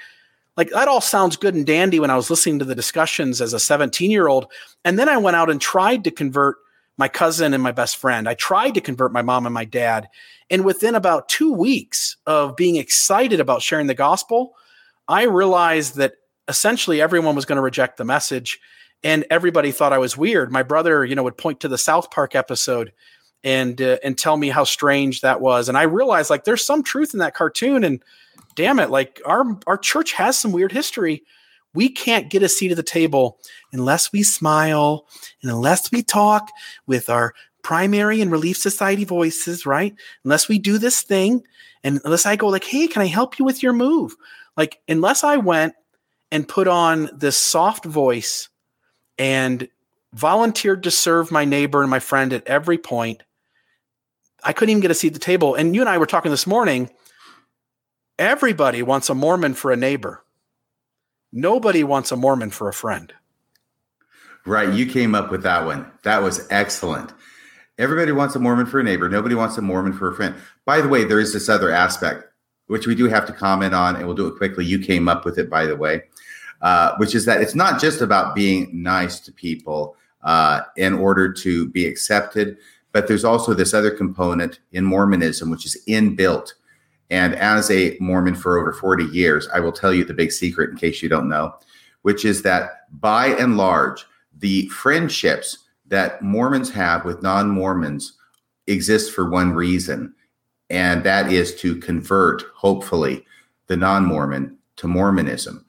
like that all sounds good and dandy when I was listening to the discussions as a 17-year-old and then I went out and tried to convert my cousin and my best friend. I tried to convert my mom and my dad. And within about 2 weeks of being excited about sharing the gospel, I realized that essentially everyone was going to reject the message and everybody thought I was weird. My brother, you know, would point to the South Park episode and uh, and tell me how strange that was and I realized like there's some truth in that cartoon and damn it, like our our church has some weird history. We can't get a seat at the table unless we smile and unless we talk with our primary and relief society voices, right? Unless we do this thing and unless I go like, "Hey, can I help you with your move?" Like, unless I went and put on this soft voice and volunteered to serve my neighbor and my friend at every point, I couldn't even get a seat at the table. And you and I were talking this morning. Everybody wants a Mormon for a neighbor. Nobody wants a Mormon for a friend. Right. You came up with that one. That was excellent. Everybody wants a Mormon for a neighbor. Nobody wants a Mormon for a friend. By the way, there is this other aspect which we do have to comment on, and we'll do it quickly. You came up with it, by the way, uh, which is that it's not just about being nice to people uh, in order to be accepted, but there's also this other component in Mormonism, which is inbuilt. And as a Mormon for over 40 years, I will tell you the big secret in case you don't know, which is that by and large, the friendships that Mormons have with non Mormons exist for one reason and that is to convert, hopefully, the non Mormon to Mormonism.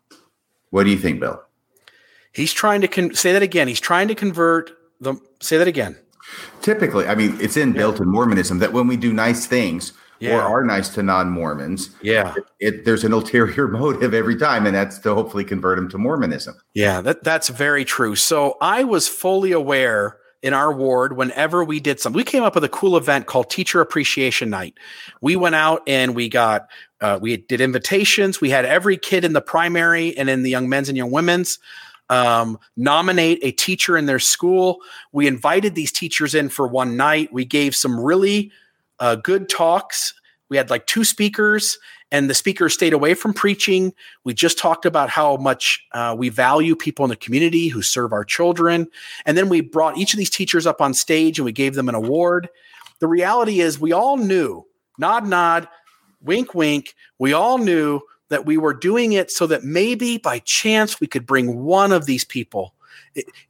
What do you think, Bill? He's trying to con- say that again. He's trying to convert the. Say that again. Typically, I mean, it's inbuilt yeah. in Mormonism that when we do nice things yeah. or are nice to non Mormons, yeah, it, it, there's an ulterior (laughs) motive every time, and that's to hopefully convert them to Mormonism. Yeah, that that's very true. So I was fully aware in our ward whenever we did some. We came up with a cool event called Teacher Appreciation Night. We went out and we got uh, we did invitations. We had every kid in the primary and in the young men's and young women's um, nominate a teacher in their school. We invited these teachers in for one night. We gave some really uh, good talks. We had like two speakers, and the speaker stayed away from preaching. We just talked about how much uh, we value people in the community who serve our children. And then we brought each of these teachers up on stage and we gave them an award. The reality is, we all knew nod, nod, wink, wink. We all knew that we were doing it so that maybe by chance we could bring one of these people.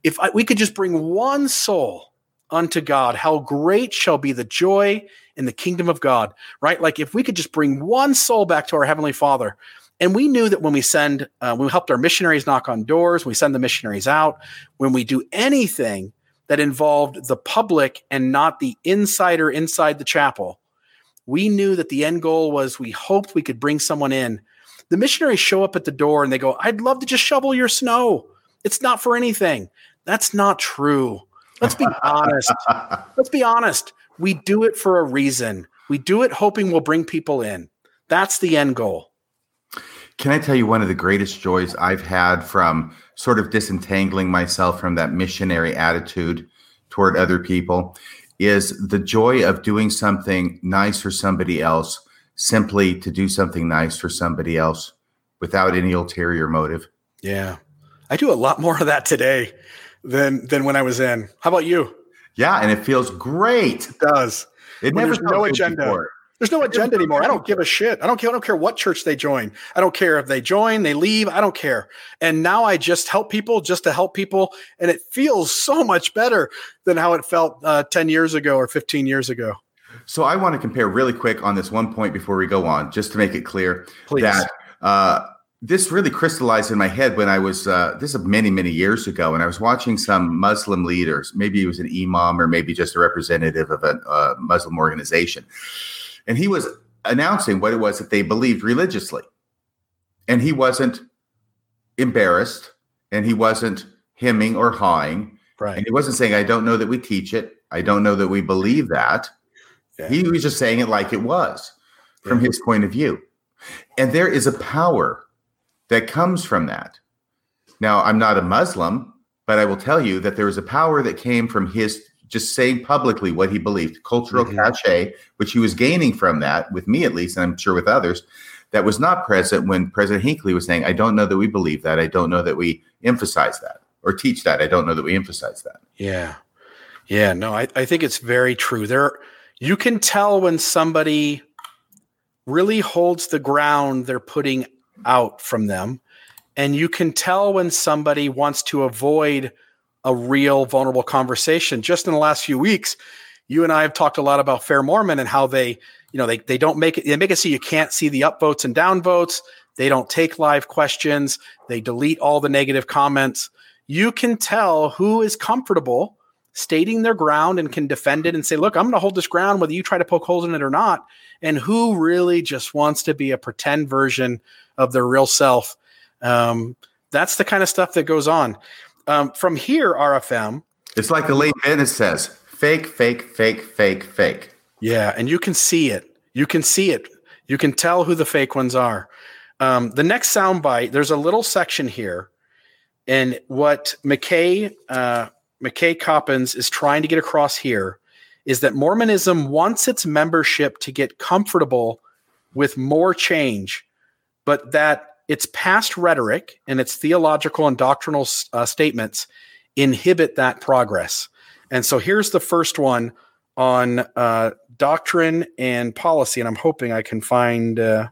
If I, we could just bring one soul unto God, how great shall be the joy in the kingdom of God, right? Like if we could just bring one soul back to our Heavenly Father. And we knew that when we send, uh, when we helped our missionaries knock on doors, we send the missionaries out, when we do anything that involved the public and not the insider inside the chapel, we knew that the end goal was we hoped we could bring someone in. The missionaries show up at the door and they go, I'd love to just shovel your snow. It's not for anything. That's not true. Let's be (laughs) honest. Let's be honest. We do it for a reason. We do it hoping we'll bring people in. That's the end goal. Can I tell you one of the greatest joys I've had from sort of disentangling myself from that missionary attitude toward other people is the joy of doing something nice for somebody else simply to do something nice for somebody else without any ulterior motive. Yeah. I do a lot more of that today than than when I was in. How about you? Yeah, and it feels great. It does. It when never no agenda. Before. There's no agenda anymore. I don't give a shit. I don't care. I don't care what church they join. I don't care if they join, they leave. I don't care. And now I just help people just to help people, and it feels so much better than how it felt uh, ten years ago or fifteen years ago. So I want to compare really quick on this one point before we go on, just to make it clear Please. that uh, this really crystallized in my head when I was uh, this is many many years ago, and I was watching some Muslim leaders. Maybe he was an imam or maybe just a representative of a uh, Muslim organization, and he was announcing what it was that they believed religiously, and he wasn't embarrassed, and he wasn't hemming or hawing, right? And he wasn't saying, "I don't know that we teach it. I don't know that we believe that." Yeah. He was just saying it like it was from yeah. his point of view. And there is a power that comes from that. Now, I'm not a Muslim, but I will tell you that there was a power that came from his just saying publicly what he believed, cultural mm-hmm. cachet, which he was gaining from that, with me at least, and I'm sure with others, that was not present when President Hinckley was saying, I don't know that we believe that. I don't know that we emphasize that or teach that. I don't know that we emphasize that. Yeah. Yeah. No, I, I think it's very true. There you can tell when somebody really holds the ground they're putting out from them. And you can tell when somebody wants to avoid a real vulnerable conversation. Just in the last few weeks, you and I have talked a lot about Fair Mormon and how they, you know, they they don't make it they make it so you can't see the upvotes and downvotes. They don't take live questions. They delete all the negative comments. You can tell who is comfortable stating their ground and can defend it and say, look, I'm going to hold this ground whether you try to poke holes in it or not. And who really just wants to be a pretend version of their real self. Um, that's the kind of stuff that goes on. Um, from here, RFM. It's like the late Venice says fake, fake, fake, fake, fake. Yeah. And you can see it. You can see it. You can tell who the fake ones are. Um, the next soundbite, there's a little section here. And what McKay uh, McKay Coppins is trying to get across here is that Mormonism wants its membership to get comfortable with more change, but that its past rhetoric and its theological and doctrinal uh, statements inhibit that progress. And so here's the first one on uh, doctrine and policy. And I'm hoping I can find, uh,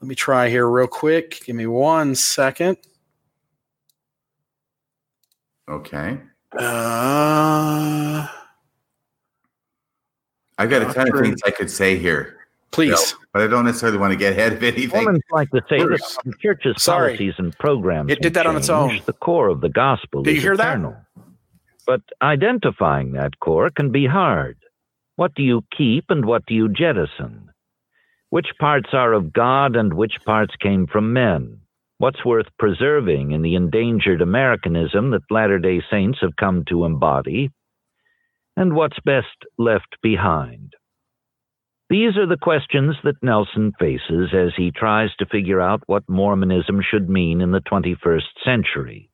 let me try here real quick. Give me one second. Okay. Uh, I've got a ton of things I could say here. Please. You know, but I don't necessarily want to get ahead of anything. Women's like to say that the church's Sorry. policies and programs. It did that on its own. The core of the gospel Do you hear eternal. that? But identifying that core can be hard. What do you keep and what do you jettison? Which parts are of God and which parts came from men? What's worth preserving in the endangered Americanism that Latter day Saints have come to embody? And what's best left behind? These are the questions that Nelson faces as he tries to figure out what Mormonism should mean in the 21st century.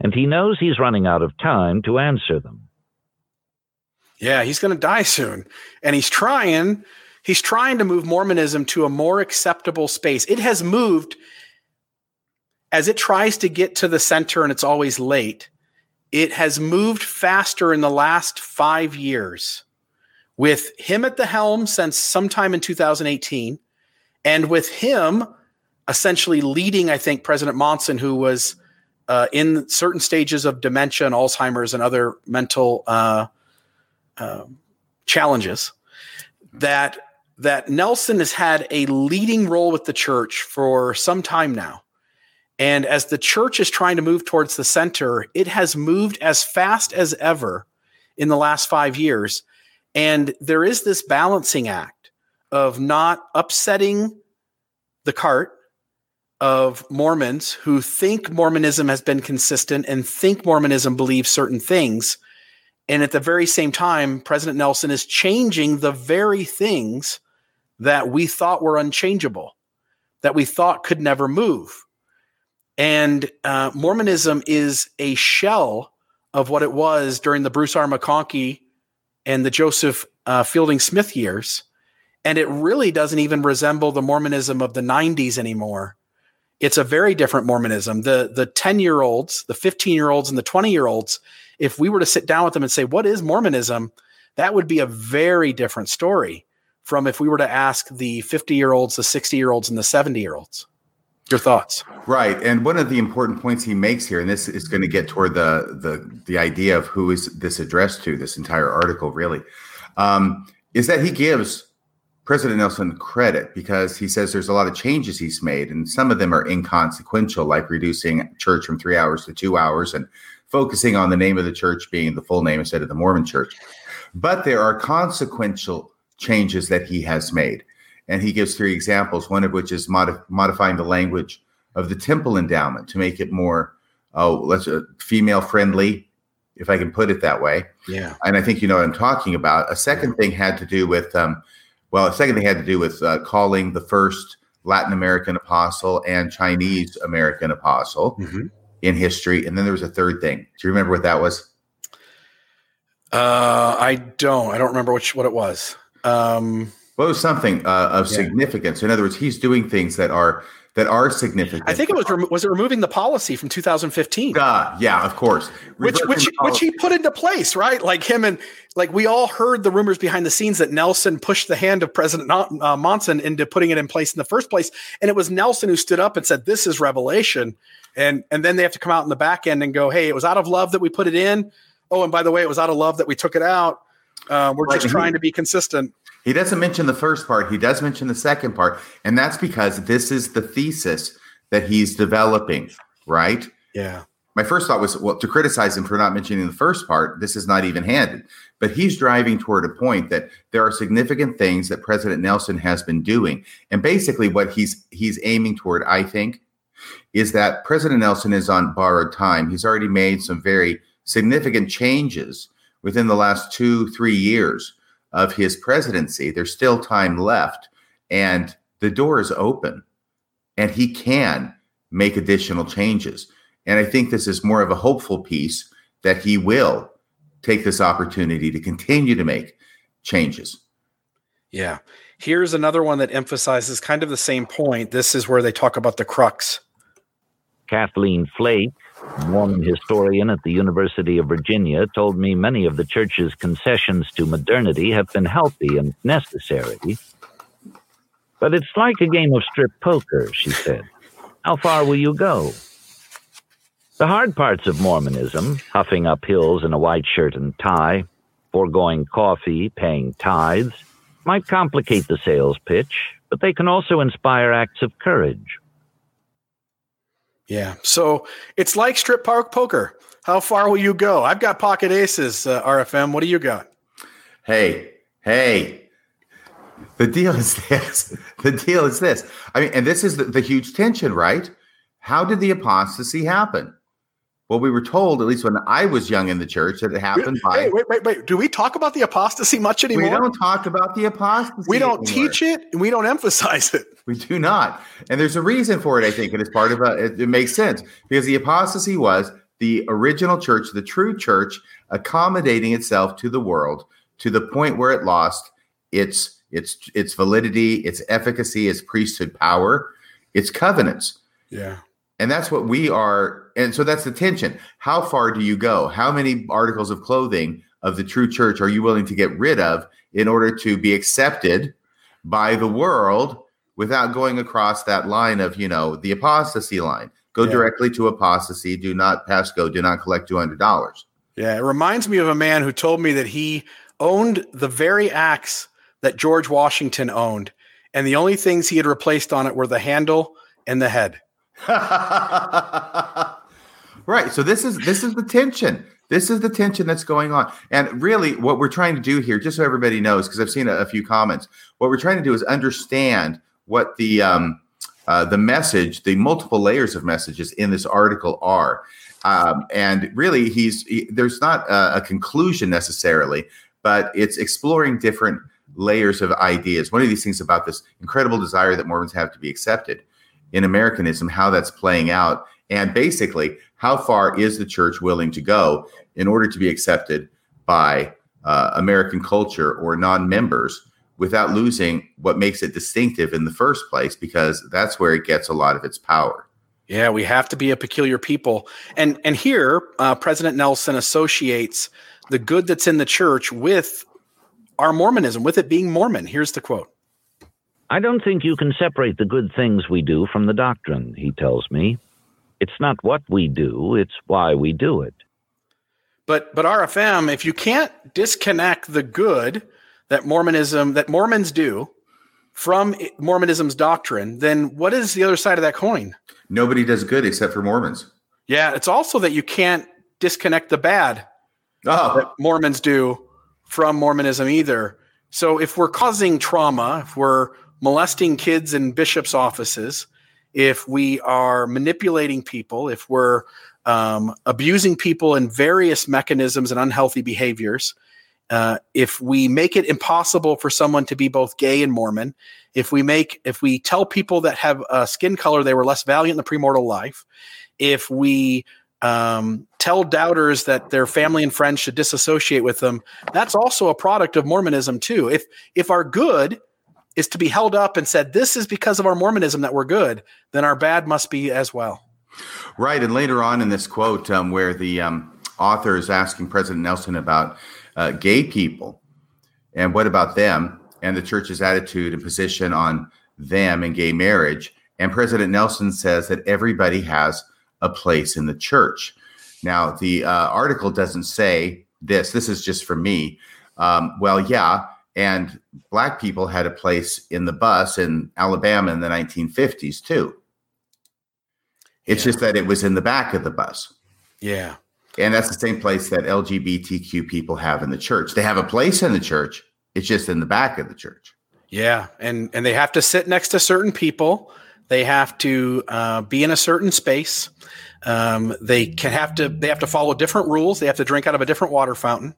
And he knows he's running out of time to answer them. Yeah, he's going to die soon. And he's trying he's trying to move Mormonism to a more acceptable space. It has moved as it tries to get to the center and it's always late. It has moved faster in the last 5 years with him at the helm since sometime in 2018 and with him essentially leading I think President Monson who was uh, in certain stages of dementia and Alzheimer's and other mental uh, uh, challenges that that Nelson has had a leading role with the church for some time now. And as the church is trying to move towards the center, it has moved as fast as ever in the last five years. And there is this balancing act of not upsetting the cart of Mormons who think Mormonism has been consistent and think Mormonism believes certain things. And at the very same time, President Nelson is changing the very things that we thought were unchangeable, that we thought could never move. And uh, Mormonism is a shell of what it was during the Bruce R. McConkie and the Joseph uh, Fielding Smith years. And it really doesn't even resemble the Mormonism of the 90s anymore it's a very different Mormonism. The the 10 year olds, the 15 year olds, and the 20 year olds, if we were to sit down with them and say, What is Mormonism? that would be a very different story from if we were to ask the 50 year olds, the 60 year olds, and the 70 year olds. Your thoughts? Right, and one of the important points he makes here, and this is going to get toward the the the idea of who is this addressed to. This entire article, really, um, is that he gives President Nelson credit because he says there's a lot of changes he's made, and some of them are inconsequential, like reducing church from three hours to two hours and focusing on the name of the church being the full name instead of the Mormon church. But there are consequential changes that he has made. And he gives three examples, one of which is modif- modifying the language of the temple endowment to make it more, oh, let's uh, female friendly, if I can put it that way. Yeah. And I think you know what I'm talking about. A second thing had to do with um, well, a second thing had to do with uh, calling the first Latin American apostle and Chinese American apostle mm-hmm. in history. And then there was a third thing. Do you remember what that was? Uh, I don't. I don't remember which what it was. Um, well, was something uh, of yeah. significance. In other words, he's doing things that are that are significant. I think it was remo- was it removing the policy from 2015? Uh, yeah, of course. which which which he put into place, right? Like him and like we all heard the rumors behind the scenes that Nelson pushed the hand of President uh, Monson into putting it in place in the first place, and it was Nelson who stood up and said, "This is revelation," and and then they have to come out in the back end and go, "Hey, it was out of love that we put it in." Oh, and by the way, it was out of love that we took it out. Uh, we're just trying to be consistent. He doesn't mention the first part. He does mention the second part. And that's because this is the thesis that he's developing, right? Yeah. My first thought was, well, to criticize him for not mentioning the first part, this is not even handed. But he's driving toward a point that there are significant things that President Nelson has been doing. And basically what he's he's aiming toward, I think, is that President Nelson is on borrowed time. He's already made some very significant changes within the last two, three years of his presidency. There's still time left, and the door is open, and he can make additional changes. And I think this is more of a hopeful piece that he will take this opportunity to continue to make changes. Yeah. Here's another one that emphasizes kind of the same point. This is where they talk about the crux. Kathleen Flake Mormon historian at the University of Virginia told me many of the church's concessions to modernity have been healthy and necessary. But it's like a game of strip poker, she said. How far will you go? The hard parts of Mormonism, huffing up hills in a white shirt and tie, foregoing coffee, paying tithes, might complicate the sales pitch, but they can also inspire acts of courage. Yeah. So it's like strip park poker. How far will you go? I've got pocket aces, uh, RFM. What do you got? Hey, hey. The deal is this. (laughs) The deal is this. I mean, and this is the, the huge tension, right? How did the apostasy happen? Well, we were told, at least when I was young in the church, that it happened by. Wait, wait, wait, wait. Do we talk about the apostasy much anymore? We don't talk about the apostasy. We don't anymore. teach it, and we don't emphasize it. We do not, and there's a reason for it. I think, and it's part of a. It, it makes sense because the apostasy was the original church, the true church, accommodating itself to the world to the point where it lost its its its validity, its efficacy, its priesthood power, its covenants. Yeah. And that's what we are. And so that's the tension. How far do you go? How many articles of clothing of the true church are you willing to get rid of in order to be accepted by the world without going across that line of, you know, the apostasy line? Go Yeah. directly to apostasy. Do not pass go. Do not collect $200. Yeah. It reminds me of a man who told me that he owned the very axe that George Washington owned. And the only things he had replaced on it were the handle and the head. (laughs) right. So this is this is the tension. This is the tension that's going on. And really, what we're trying to do here, just so everybody knows, because I've seen a, a few comments, what we're trying to do is understand what the um, uh, the message, the multiple layers of messages in this article are. Um, and really, he's he, there's not a, a conclusion necessarily, but it's exploring different layers of ideas. One of these things about this incredible desire that Mormons have to be accepted in Americanism, how that's playing out, and basically how far is the church willing to go in order to be accepted by uh, American culture or non-members without losing what makes it distinctive in the first place, because that's where it gets a lot of its power. Yeah, we have to be a peculiar people. And and here, uh, President Nelson associates the good that's in the church with our Mormonism, with it being Mormon. Here's the quote. I don't think you can separate the good things we do from the doctrine, he tells me. It's not what we do, it's why we do it. But but RFM, if you can't disconnect the good that Mormonism that Mormons do from Mormonism's doctrine, then what is the other side of that coin? Nobody does good except for Mormons. Yeah, it's also that you can't disconnect the bad Oh, that Mormons do from Mormonism either. So if we're causing trauma, if we're molesting kids in bishops' offices, if we are manipulating people, if we're um, abusing people in various mechanisms and unhealthy behaviors, uh, if we make it impossible for someone to be both gay and Mormon, if we make if we tell people that have a skin color they were less valiant in the premortal life, if we um, tell doubters that their family and friends should disassociate with them, that's also a product of Mormonism too. If if our good is to be held up and said this is because of our Mormonism that we're good, then our bad must be as well. Right. And later on in this quote, um, where the um, author is asking President Nelson about uh, gay people and what about them and the church's attitude and position on them and gay marriage. And President Nelson says that everybody has a place in the church. Now, the uh, article doesn't say this. This is just for me. Um, well, yeah. And black people had a place in the bus in Alabama in the 1950s, too. It's Yeah. just that it was in the back of the bus. Yeah. And that's the same place that LGBTQ people have in the church. They have a place in the church. It's just in the back of the church. Yeah, and and they have to sit next to certain people. They have to uh, be in a certain space. Um, they can have to they have to follow different rules. They have to drink out of a different water fountain.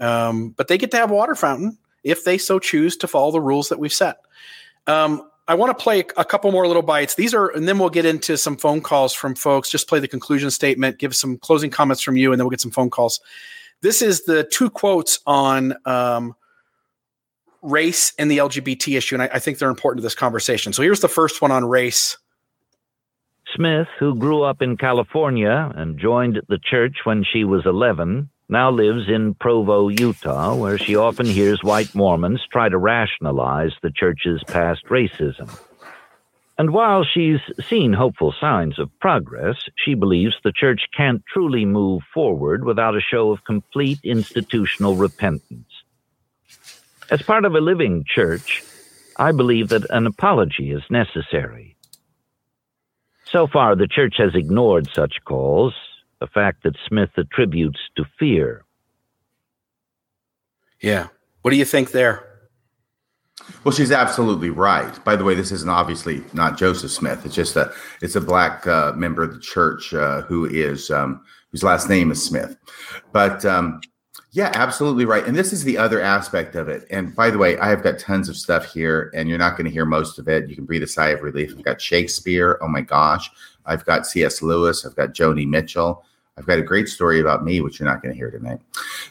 Um, but they get to have water fountain if they so choose to follow the rules that we've set. Um, I want to play a couple more little bites. These are, and then we'll get into some phone calls from folks. Just play the conclusion statement, give some closing comments from you, and then we'll get some phone calls. This is the two quotes on um, race and the LGBT issue, and I, I think they're important to this conversation. So here's the first one on race. Smith, who grew up in California and joined the church when she was 11, now lives in Provo, Utah, where she often hears white Mormons try to rationalize the church's past racism. And while she's seen hopeful signs of progress, she believes the church can't truly move forward without a show of complete institutional repentance. As part of a living church, I believe that an apology is necessary. So far, the church has ignored such calls, a fact that Smith attributes to fear. Yeah. What do you think there? Well, she's absolutely right. By the way, this isn't obviously not Joseph Smith. It's just a it's a black uh, member of the church uh, who is um, whose last name is Smith. But um, yeah, absolutely right. And this is the other aspect of it. And by the way, I have got tons of stuff here, and you're not going to hear most of it. You can breathe a sigh of relief. I've got Shakespeare. Oh my gosh, I've got C.S. Lewis. I've got Joni Mitchell. I've got a great story about me, which you're not going to hear tonight.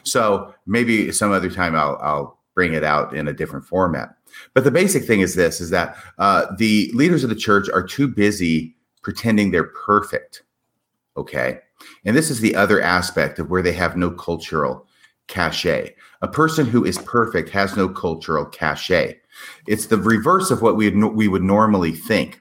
So maybe some other time I'll, I'll bring it out in a different format. But the basic thing is this: is that uh, the leaders of the church are too busy pretending they're perfect. Okay, and this is the other aspect of where they have no cultural cachet. A person who is perfect has no cultural cachet. It's the reverse of what we we would normally think.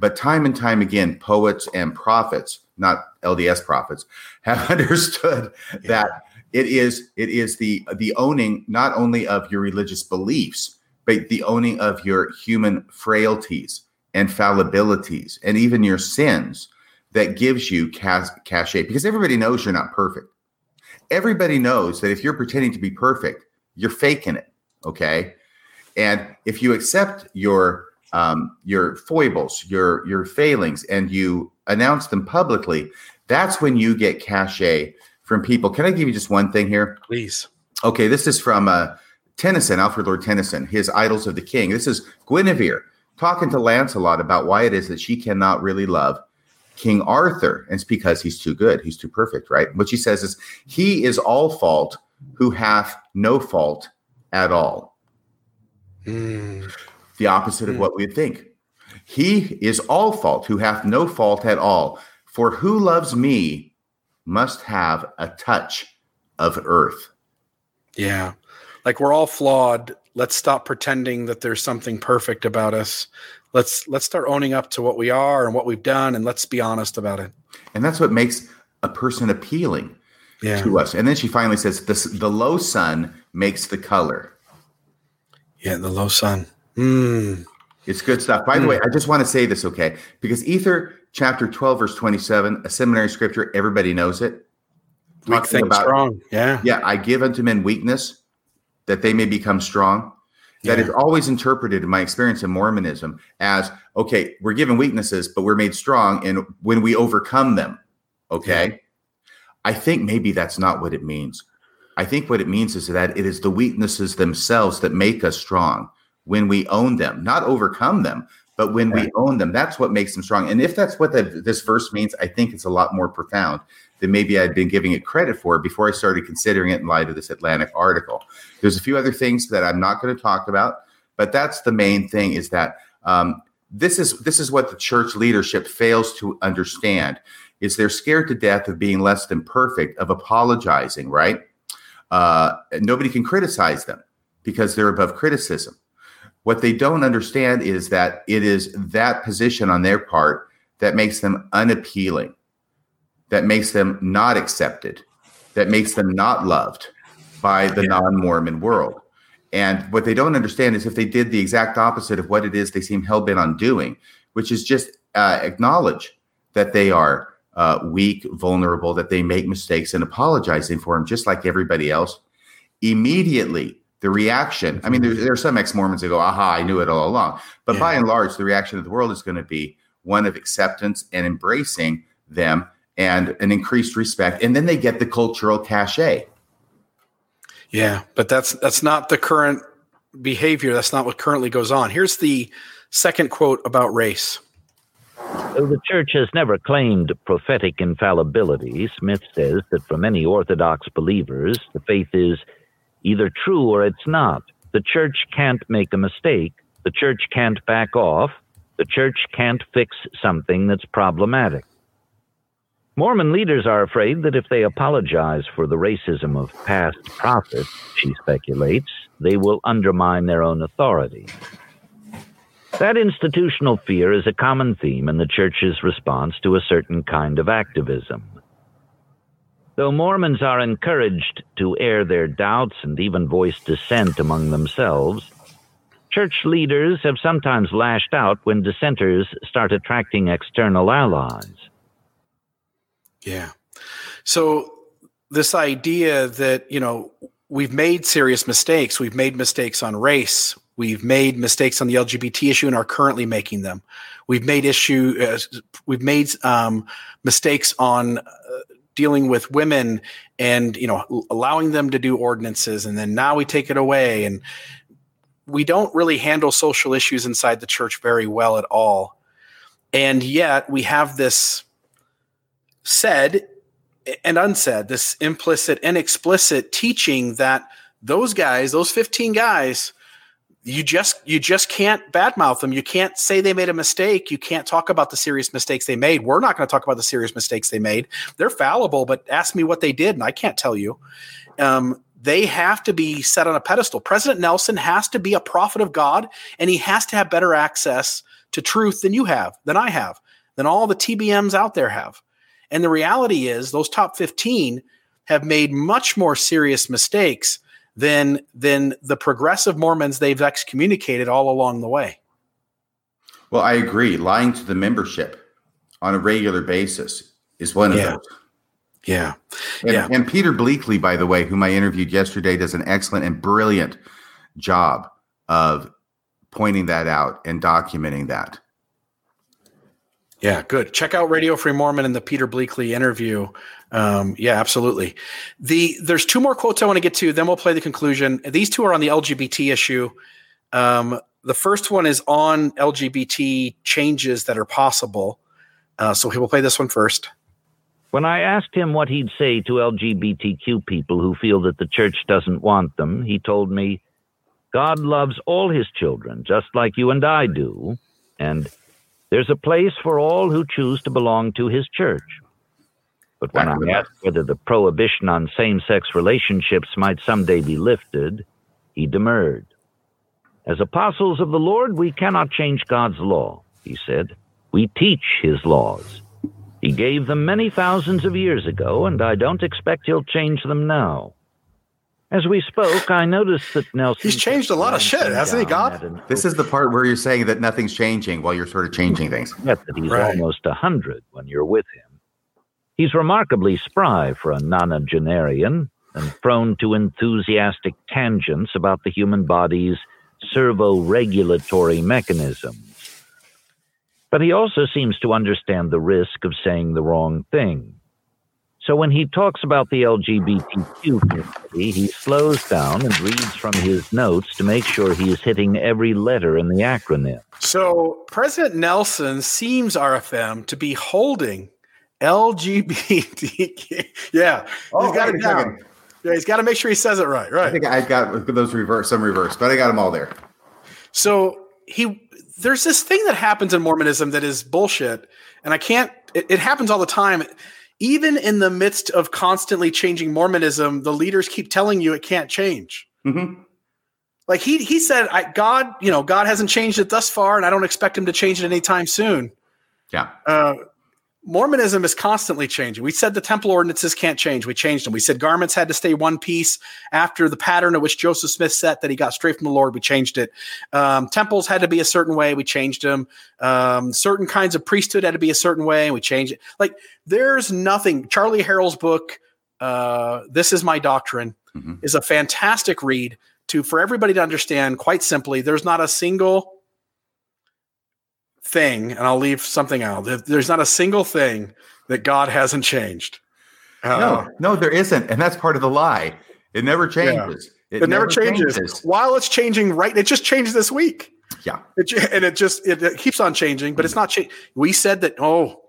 But time and time again, poets and prophets, not LDS prophets, (laughs) have understood yeah. that it is it is the the owning not only of your religious beliefs, but the owning of your human frailties and fallibilities and even your sins that gives you cachet because everybody knows you're not perfect. Everybody knows that if you're pretending to be perfect, you're faking it. Okay. And if you accept your um, your foibles, your your failings, and you announce them publicly, that's when you get cachet from people. Can I give you just one thing here? Please. Okay, this is from uh, Tennyson, Alfred Lord Tennyson, his Idylls of the King. This is Guinevere talking to Lancelot about why it is that she cannot really love King Arthur. And it's because he's too good. He's too perfect, right? What she says is, He is all fault who hath no fault at all. Mm. The opposite mm. of hmm. what we think. He is all fault who hath no fault at all. For who loves me must have a touch of earth. Yeah. Like we're all flawed. Let's stop pretending that there's something perfect about us let's let's start owning up to what we are and what we've done and let's be honest about it and that's what makes a person appealing yeah. to us and then she finally says the, the low sun makes the color yeah the low sun mm. it's good stuff by mm. the way i just want to say this okay because ether chapter 12 verse 27 a seminary scripture everybody knows it Weak things about, strong yeah yeah i give unto men weakness that they may become strong that yeah. is always interpreted in my experience in Mormonism as okay, we're given weaknesses, but we're made strong and when we overcome them. Okay. Yeah. I think maybe that's not what it means. I think what it means is that it is the weaknesses themselves that make us strong when we own them, not overcome them, but when we own them. That's what makes them strong. And if that's what the, this verse means, I think it's a lot more profound than maybe I'd been giving it credit for before I started considering it in light of this Atlantic article. There's a few other things that I'm not going to talk about, but that's the main thing is that um, this is this is what the church leadership fails to understand is they're scared to death of being less than perfect, of apologizing, right? Uh, nobody can criticize them because they're above criticism. What they don't understand is that it is that position on their part that makes them unappealing that makes them not accepted, that makes them not loved by the yeah. non Mormon world. And what they don't understand is if they did the exact opposite of what it is they seem hell bent on doing, which is just uh, acknowledge that they are uh, weak, vulnerable, that they make mistakes and apologizing for them, just like everybody else. Immediately, the reaction I mean, there, mm-hmm. there are some ex Mormons that go, aha, I knew it all along. But yeah. by and large, the reaction of the world is going to be one of acceptance and embracing them and an increased respect, and then they get the cultural cachet. Yeah, but that's that's not the current behavior. That's not what currently goes on. Here's the second quote about race. Though the church has never claimed prophetic infallibility, Smith says that for many Orthodox believers, the faith is either true or it's not. The church can't make a mistake. The church can't back off. The church can't fix something that's problematic. Mormon leaders are afraid that if they apologize for the racism of past prophets, she speculates, they will undermine their own authority. That institutional fear is a common theme in the Church's response to a certain kind of activism. Though Mormons are encouraged to air their doubts and even voice dissent among themselves, Church leaders have sometimes lashed out when dissenters start attracting external allies. Yeah. So this idea that, you know, we've made serious mistakes. We've made mistakes on race. We've made mistakes on the LGBT issue and are currently making them. We've made issue. Uh, we've made um, mistakes on uh, dealing with women and you know allowing them to do ordinances, and then now we take it away, and we don't really handle social issues inside the church very well at all. And yet we have this said and unsaid, this implicit and explicit teaching that those guys, those 15 guys, you just you just can't badmouth them. You can't say they made a mistake. You can't talk about the serious mistakes they made. We're not going to talk about the serious mistakes they made. They're fallible, but ask me what they did, and I can't tell you. Um, they have to be set on a pedestal. President Nelson has to be a prophet of God, and he has to have better access to truth than you have, than I have, than all the TBMs out there have. And the reality is, those top 15 have made much more serious mistakes than than the progressive Mormons they've excommunicated all along the way. Well, I agree. Lying to the membership on a regular basis is one of Yeah. those. Yeah. And, Yeah. and Peter Bleakley, by the way, whom I interviewed yesterday, does an excellent and brilliant job of pointing that out and documenting that. Yeah, good. Check out Radio Free Mormon and the Peter Bleakley interview. Um, yeah, absolutely. The there's two more quotes I want to get to. Then we'll play the conclusion. These two are on the LGBT issue. Um, the first one is on LGBT changes that are possible. Uh, so we'll play this one first. When I asked him what he'd say to LGBTQ people who feel that the church doesn't want them, he told me, God loves all his children, just like you and I do, and there's a place for all who choose to belong to his church. But when I asked whether the prohibition on same sex relationships might someday be lifted, he demurred. As apostles of the Lord, we cannot change God's law, he said. We teach his laws. He gave them many thousands of years ago, and I don't expect he'll change them now. As we spoke, I noticed that Nelson. He's changed a lot of shit, hasn't he, God? This is the part where you're saying that nothing's changing while you're sort of changing hmm. things. Forget that he's Right. almost a hundred when you're with him. He's remarkably spry for a nonagenarian and prone to enthusiastic tangents about the human body's servo-regulatory mechanisms. But he also seems to understand the risk of saying the wrong thing. So when he talks about the LGBTQ community, he slows down and reads from his notes to make sure he is hitting every letter in the acronym. So President Nelson seems RFM to be holding LGBTQ. (laughs) Yeah, he's oh, got it down. Yeah, he's got to make sure he says it right. Right. I Right. think I got those reverse, some reverse, but I got them all there. So he there's this thing that happens in Mormonism that is bullshit, and I can't. It, it happens all the time. Even in the midst of constantly changing Mormonism, the leaders keep telling you it can't change. Mhm. Like he he said, I, God, you know, God hasn't changed it thus far, and I don't expect him to change it anytime soon. Yeah. Uh, Mormonism is constantly changing. We said the temple ordinances can't change. We changed them. We said garments had to stay one piece after the pattern at which Joseph Smith set that he got straight from the Lord. We changed it. Um, temples had to be a certain way. We changed them. Um, certain kinds of priesthood had to be a certain way, and we changed it. Like there's nothing. Charlie Harrell's book, uh, "This Is My Doctrine," Mhm. is a fantastic read to for everybody to understand. Quite simply, there's not a single thing, and I'll leave something out. There's not a single thing that God hasn't changed. Uh, No, no, there isn't, and that's part of the lie. It never changes. it, never changes. While it's changing, right? It just changed this week. Yeah. It, and it just it, it keeps on changing, but it's not changing. We said that. Oh,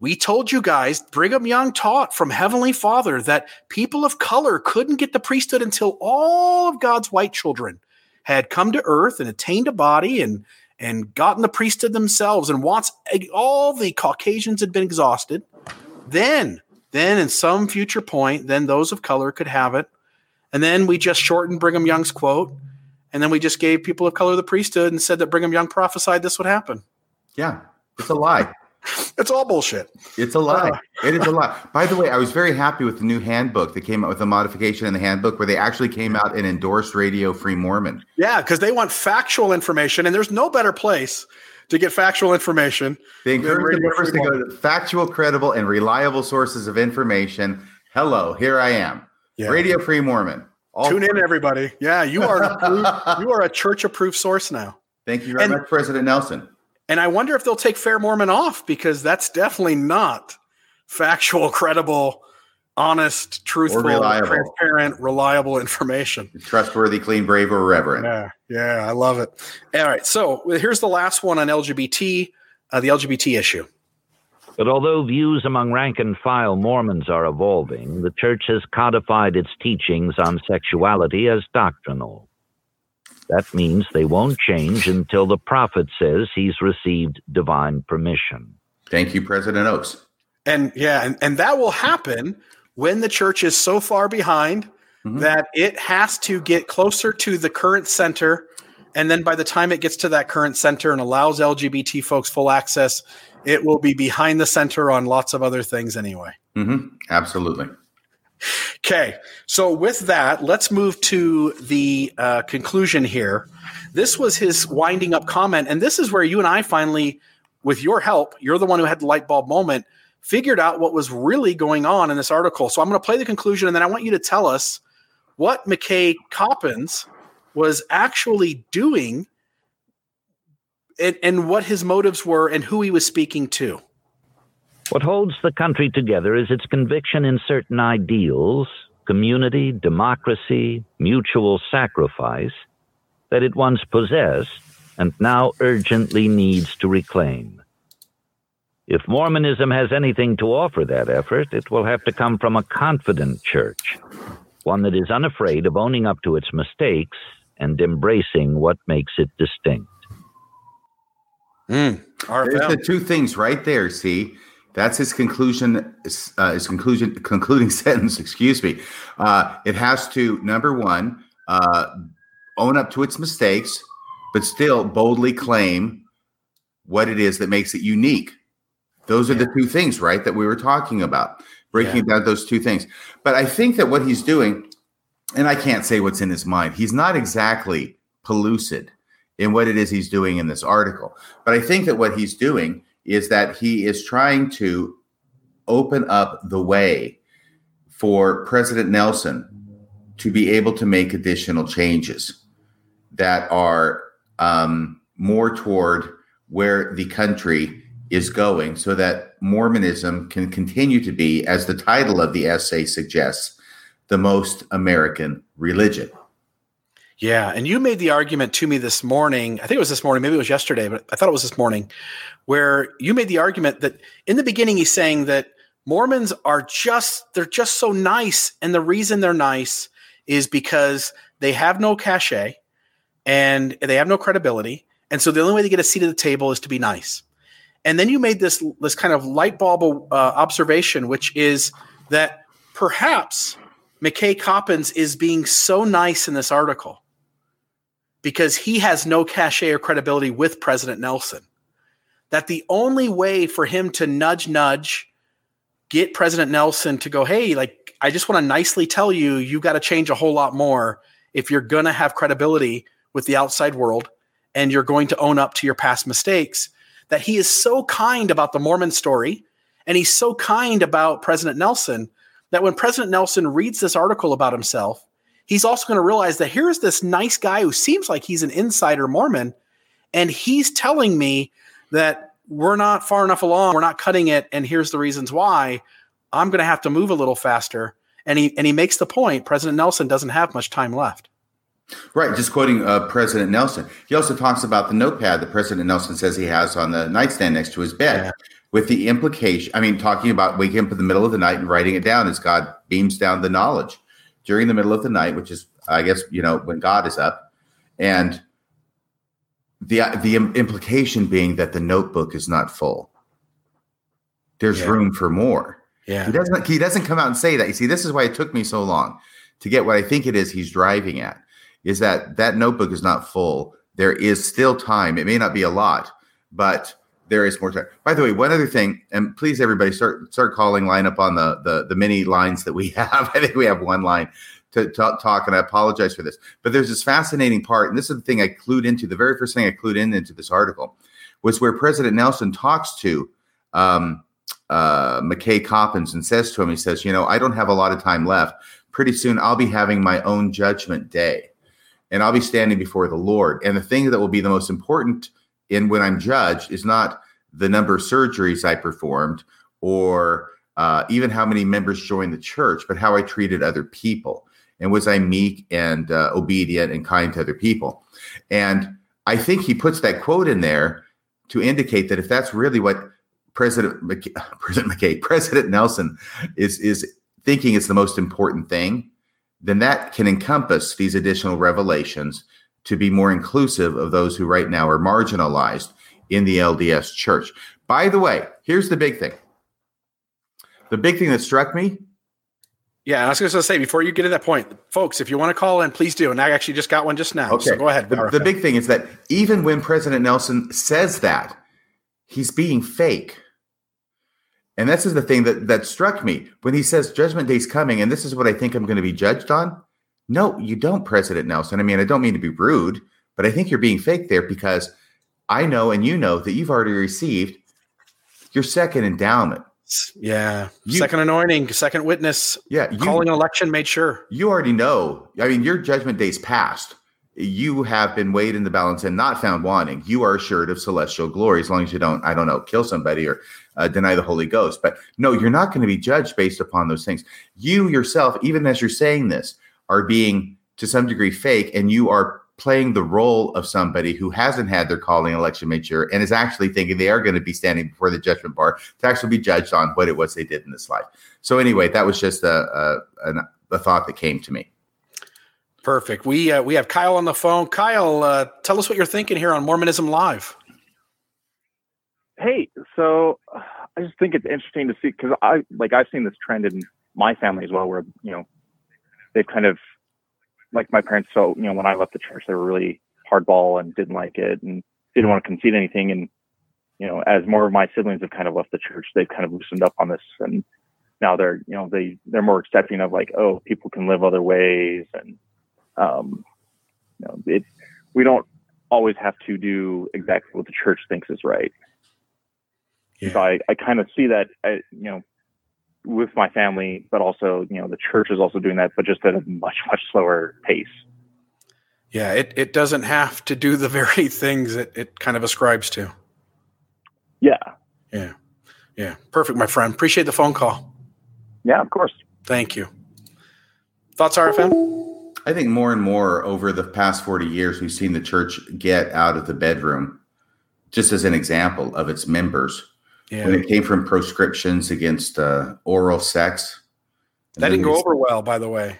we told you guys. Brigham Young taught from Heavenly Father that people of color couldn't get the priesthood until all of God's white children had come to earth and attained a body and and gotten the priesthood themselves. And once eh, all the Caucasians had been exhausted, then then in some future point, then those of color could have it. And then we just shortened Brigham Young's quote. And then we just gave people of color the priesthood and said that Brigham Young prophesied this would happen. Yeah. It's a lie. It's all bullshit. It's a lie. Uh. It is a lie. By the way, I was very happy with the new handbook that came out with a modification in the handbook where they actually came out and endorsed Radio Free Mormon. Yeah, because they want factual information, and there's no better place to get factual information. They encourage the members to go to factual, credible, and reliable sources of information. Hello, here I am. Yeah. Radio Free Mormon. All Tune in, everybody. Yeah, you are approved, (laughs) you are a church approved source now. Thank you very And- much, President Nelson. And I wonder if they'll take Fair Mormon off because that's definitely not factual, credible, honest, truthful, reliable. transparent, reliable information. Trustworthy, clean, brave, or reverent. Yeah, yeah, I love it. All right, so here's the last one on LGBT, uh, the LGBT issue. But although views among rank and file Mormons are evolving, the church has codified its teachings on sexuality as doctrinal. That means they won't change until the prophet says he's received divine permission. Thank you, President Oaks. And yeah, and, and that will happen when the church is so far behind mm-hmm. that it has to get closer to the current center. And then by the time it gets to that current center and allows LGBT folks full access, it will be behind the center on lots of other things anyway. Mm-hmm. Absolutely. Okay, so with that, let's move to the uh, conclusion here. This was his winding up comment, and this is where you and I finally, with your help, you're the one who had the light bulb moment, figured out what was really going on in this article. So I'm going to play the conclusion, and then I want you to tell us what McKay Coppins was actually doing and, and what his motives were and who he was speaking to. What holds the country together is its conviction in certain ideals community, democracy, mutual sacrifice that it once possessed and now urgently needs to reclaim. If Mormonism has anything to offer that effort, it will have to come from a confident church, one that is unafraid of owning up to its mistakes and embracing what makes it distinct. Mm, There's the two things right there. See, that's his conclusion. Uh, his conclusion, (laughs) concluding sentence. Excuse me. Uh, it has to number one uh, own up to its mistakes, but still boldly claim what it is that makes it unique. Those are yeah. the two things, right? That we were talking about, breaking yeah. down those two things. But I think that what he's doing, and I can't say what's in his mind. He's not exactly pellucid in what it is he's doing in this article. But I think that what he's doing is that he is trying to open up the way for President Nelson to be able to make additional changes that are um, more toward where the country is going so that Mormonism can continue to be, as the title of the essay suggests, the most American religion. Yeah. And you made the argument to me this morning. I think it was this morning, maybe it was yesterday, but I thought it was this morning, where you made the argument that in the beginning, he's saying that Mormons are just, they're just so nice. And the reason they're nice is because they have no cachet and they have no credibility. And so the only way to get a seat at the table is to be nice. And then you made this, this kind of light bulb uh, observation, which is that perhaps McKay Coppins is being so nice in this article because he has no cachet or credibility with President Nelson. That the only way for him to nudge, nudge, get President Nelson to go, hey, like, I just want to nicely tell you, you got to change a whole lot more if you're going to have credibility with the outside world and you're going to own up to your past mistakes. That he is so kind about the Mormon story and he's so kind about President Nelson that when President Nelson reads this article about himself, he's also going to realize that here's this nice guy who seems like he's an insider Mormon, and he's telling me that we're not far enough along, we're not cutting it, and here's the reasons why. I'm going to have to move a little faster. And he and he makes the point. President Nelson doesn't have much time left. Right, just quoting uh, President Nelson. He also talks about the notepad that President Nelson says he has on the nightstand next to his bed. Yeah with the implication, I mean, talking about waking up in the middle of the night and writing it down as God beams down the knowledge during the middle of the night, which is, I guess, you know, when God is up. And the the implication being that the notebook is not full. There's yeah. room for more. Yeah. He doesn't he doesn't come out and say that. You see, this is why it took me so long to get what I think it is he's driving at is that that notebook is not full. There is still time. It may not be a lot, but there is more time. By the way, one other thing, and please everybody start start calling line up on the the, the many lines that we (laughs) have. I think we have one line to, to talk, and I apologize for this. But there's this fascinating part, and this is the thing I clued into. The very first thing I clued in into this article was where President Nelson talks to um, uh, McKay Coppins and says to him, he says, "You know, I don't have a lot of time left. Pretty soon, I'll be having my own judgment day, and I'll be standing before the Lord. And the thing that will be the most important." In when I'm judged is not the number of surgeries I performed or uh, even how many members joined the church, but how I treated other people. And was I meek and uh, obedient and kind to other people? And I think he puts that quote in there to indicate that if that's really what President McKay, (laughs) President McKay, (laughs) President Nelson is is thinking it's the most important thing, then that can encompass these additional revelations to be more inclusive of those who right now are marginalized in the LDS church. By the way, here's the big thing. The big thing that struck me. Yeah, and I was going to say before you get to that point, folks, if you want to call in, please do. And I actually just got one just now. Okay. So go ahead. The, the big thing is that even when President Nelson says that, he's being fake. And this is the thing that that struck me when he says Judgment Day's coming, and this is what I think I'm going to be judged on. No, you don't, President Nelson. I mean, I don't mean to be rude, but I think you're being fake there because I know and you know that you've already received your second endowment. Yeah. You, second anointing, second witness. Yeah. You, calling an election made sure. You already know. I mean, your judgment day's passed you have been weighed in the balance and not found wanting. You are assured of celestial glory as long as you don't, I don't know, kill somebody or uh, deny the Holy Ghost. But no, you're not going to be judged based upon those things. You yourself, even as you're saying this, are being to some degree fake, and you are playing the role of somebody who hasn't had their calling election mature and is actually thinking they are going to be standing before the judgment bar to actually be judged on what it was they did in this life. So anyway, that was just a, a, a thought that came to me. Perfect. We uh, we have Kyle on the phone. Kyle, uh, tell us what you're thinking here on Mormonism Live. Hey, so I just think it's interesting to see because I like I've seen this trend in my family as well, where you know they've kind of like my parents. So you know when I left the church, they were really hardball and didn't like it and didn't want to concede anything. And you know, as more of my siblings have kind of left the church, they've kind of loosened up on this and now they're you know they they're more accepting of like oh people can live other ways and um, you know, it, we don't always have to do exactly what the church thinks is right. Yeah. So I, I kind of see that, I, you know, with my family, but also, you know, the church is also doing that, but just at a much, much slower pace. Yeah, it, it doesn't have to do the (laughs) very things that it kind of ascribes to. Yeah. Yeah. Yeah. Perfect, my friend. Appreciate the phone call. Yeah, of course. Thank you. Thoughts, RFM? I think more and more over the past 40 years, we've seen the church get out of the bedroom, just as an example of its members. Yeah. When it came from proscriptions against uh, oral sex. That didn't go over well, by the way.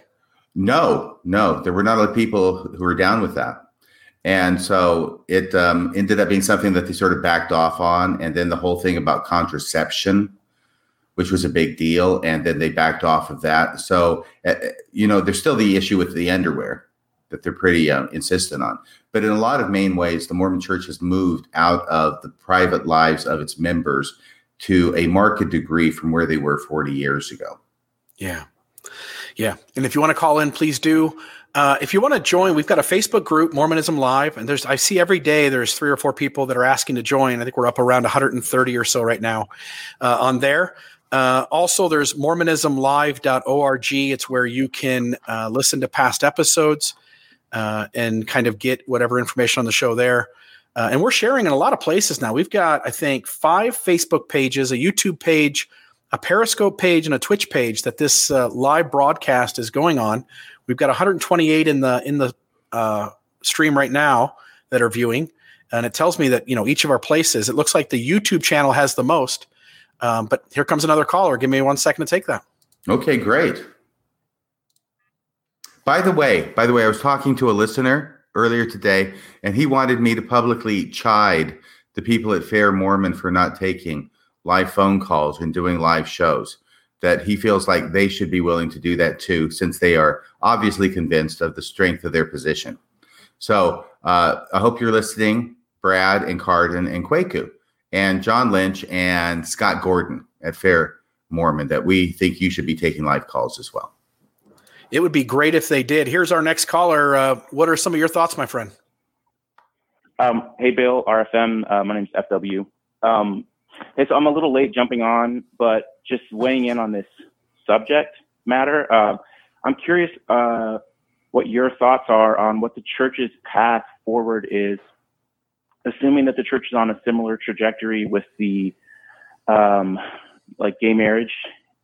No, no, there were not a lot of people who were down with that. And so it um, ended up being something that they sort of backed off on. And then the whole thing about contraception which was a big deal. And then they backed off of that. So, uh, you know, there's still the issue with the underwear that they're pretty uh, insistent on. But in a lot of main ways, the Mormon church has moved out of the private lives of its members to a marked degree from where they were 40 years ago. Yeah. Yeah. And if you want to call in, please do. Uh, if you want to join, we've got a Facebook group, Mormonism Live, and there's I see every day there's three or four people that are asking to join. I think we're up around 130 or so right now uh, on there. Uh, also, there's MormonismLive.org. It's where you can uh, listen to past episodes uh, and kind of get whatever information on the show there. Uh, and we're sharing in a lot of places now. We've got, I think, five Facebook pages, a YouTube page, a Periscope page, and a Twitch page that this uh, live broadcast is going on. We've got 128 in the in the uh, stream right now that are viewing, and it tells me that you know each of our places. It looks like the YouTube channel has the most. Um, but here comes another caller. Give me one second to take that. Okay, great. By the way, by the way, I was talking to a listener earlier today, and he wanted me to publicly chide the people at Fair Mormon for not taking live phone calls and doing live shows. That he feels like they should be willing to do that too, since they are obviously convinced of the strength of their position. So uh, I hope you're listening, Brad and Cardon and Kwaku and John Lynch and Scott Gordon at Fair Mormon that we think you should be taking live calls as well. It would be great if they did. Here's our next caller. Uh, what are some of your thoughts, my friend? Um, hey, Bill, RFM. Uh, my name's FW. Um, hey, so I'm a little late jumping on, but just weighing in on this subject matter. Uh, I'm curious uh, what your thoughts are on what the church's path forward is assuming that the church is on a similar trajectory with the um, like gay marriage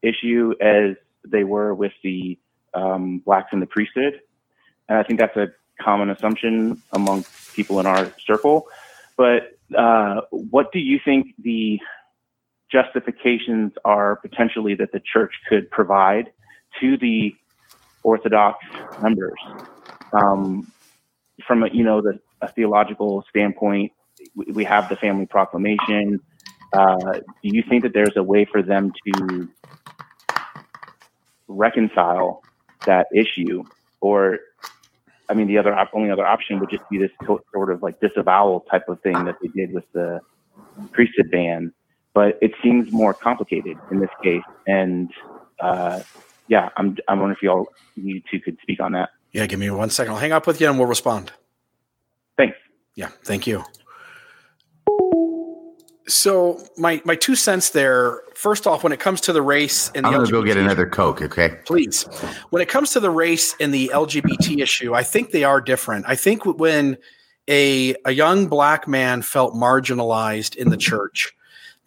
issue as they were with the um, blacks in the priesthood, and I think that's a common assumption among people in our circle. But uh, what do you think the justifications are potentially that the church could provide to the Orthodox members. Um, from a, you know the a theological standpoint, we, have the family proclamation. Uh, do you think that there's a way for them to reconcile that issue, or I mean, the other op- only other option would just be this sort of like disavowal type of thing that they did with the priesthood ban. But it seems more complicated in this case, and uh, yeah, I'm I wonder if y'all you two could speak on that. Yeah, give me one second. I'll hang up with you and we'll respond. Thanks. Yeah, thank you. So my my two cents there. First off, when it comes to the race and the I'm gonna go get LGBT another Coke, okay? please. When it comes to the race and the LGBT issue, I think they are different. I think when a a young black man felt marginalized in the church,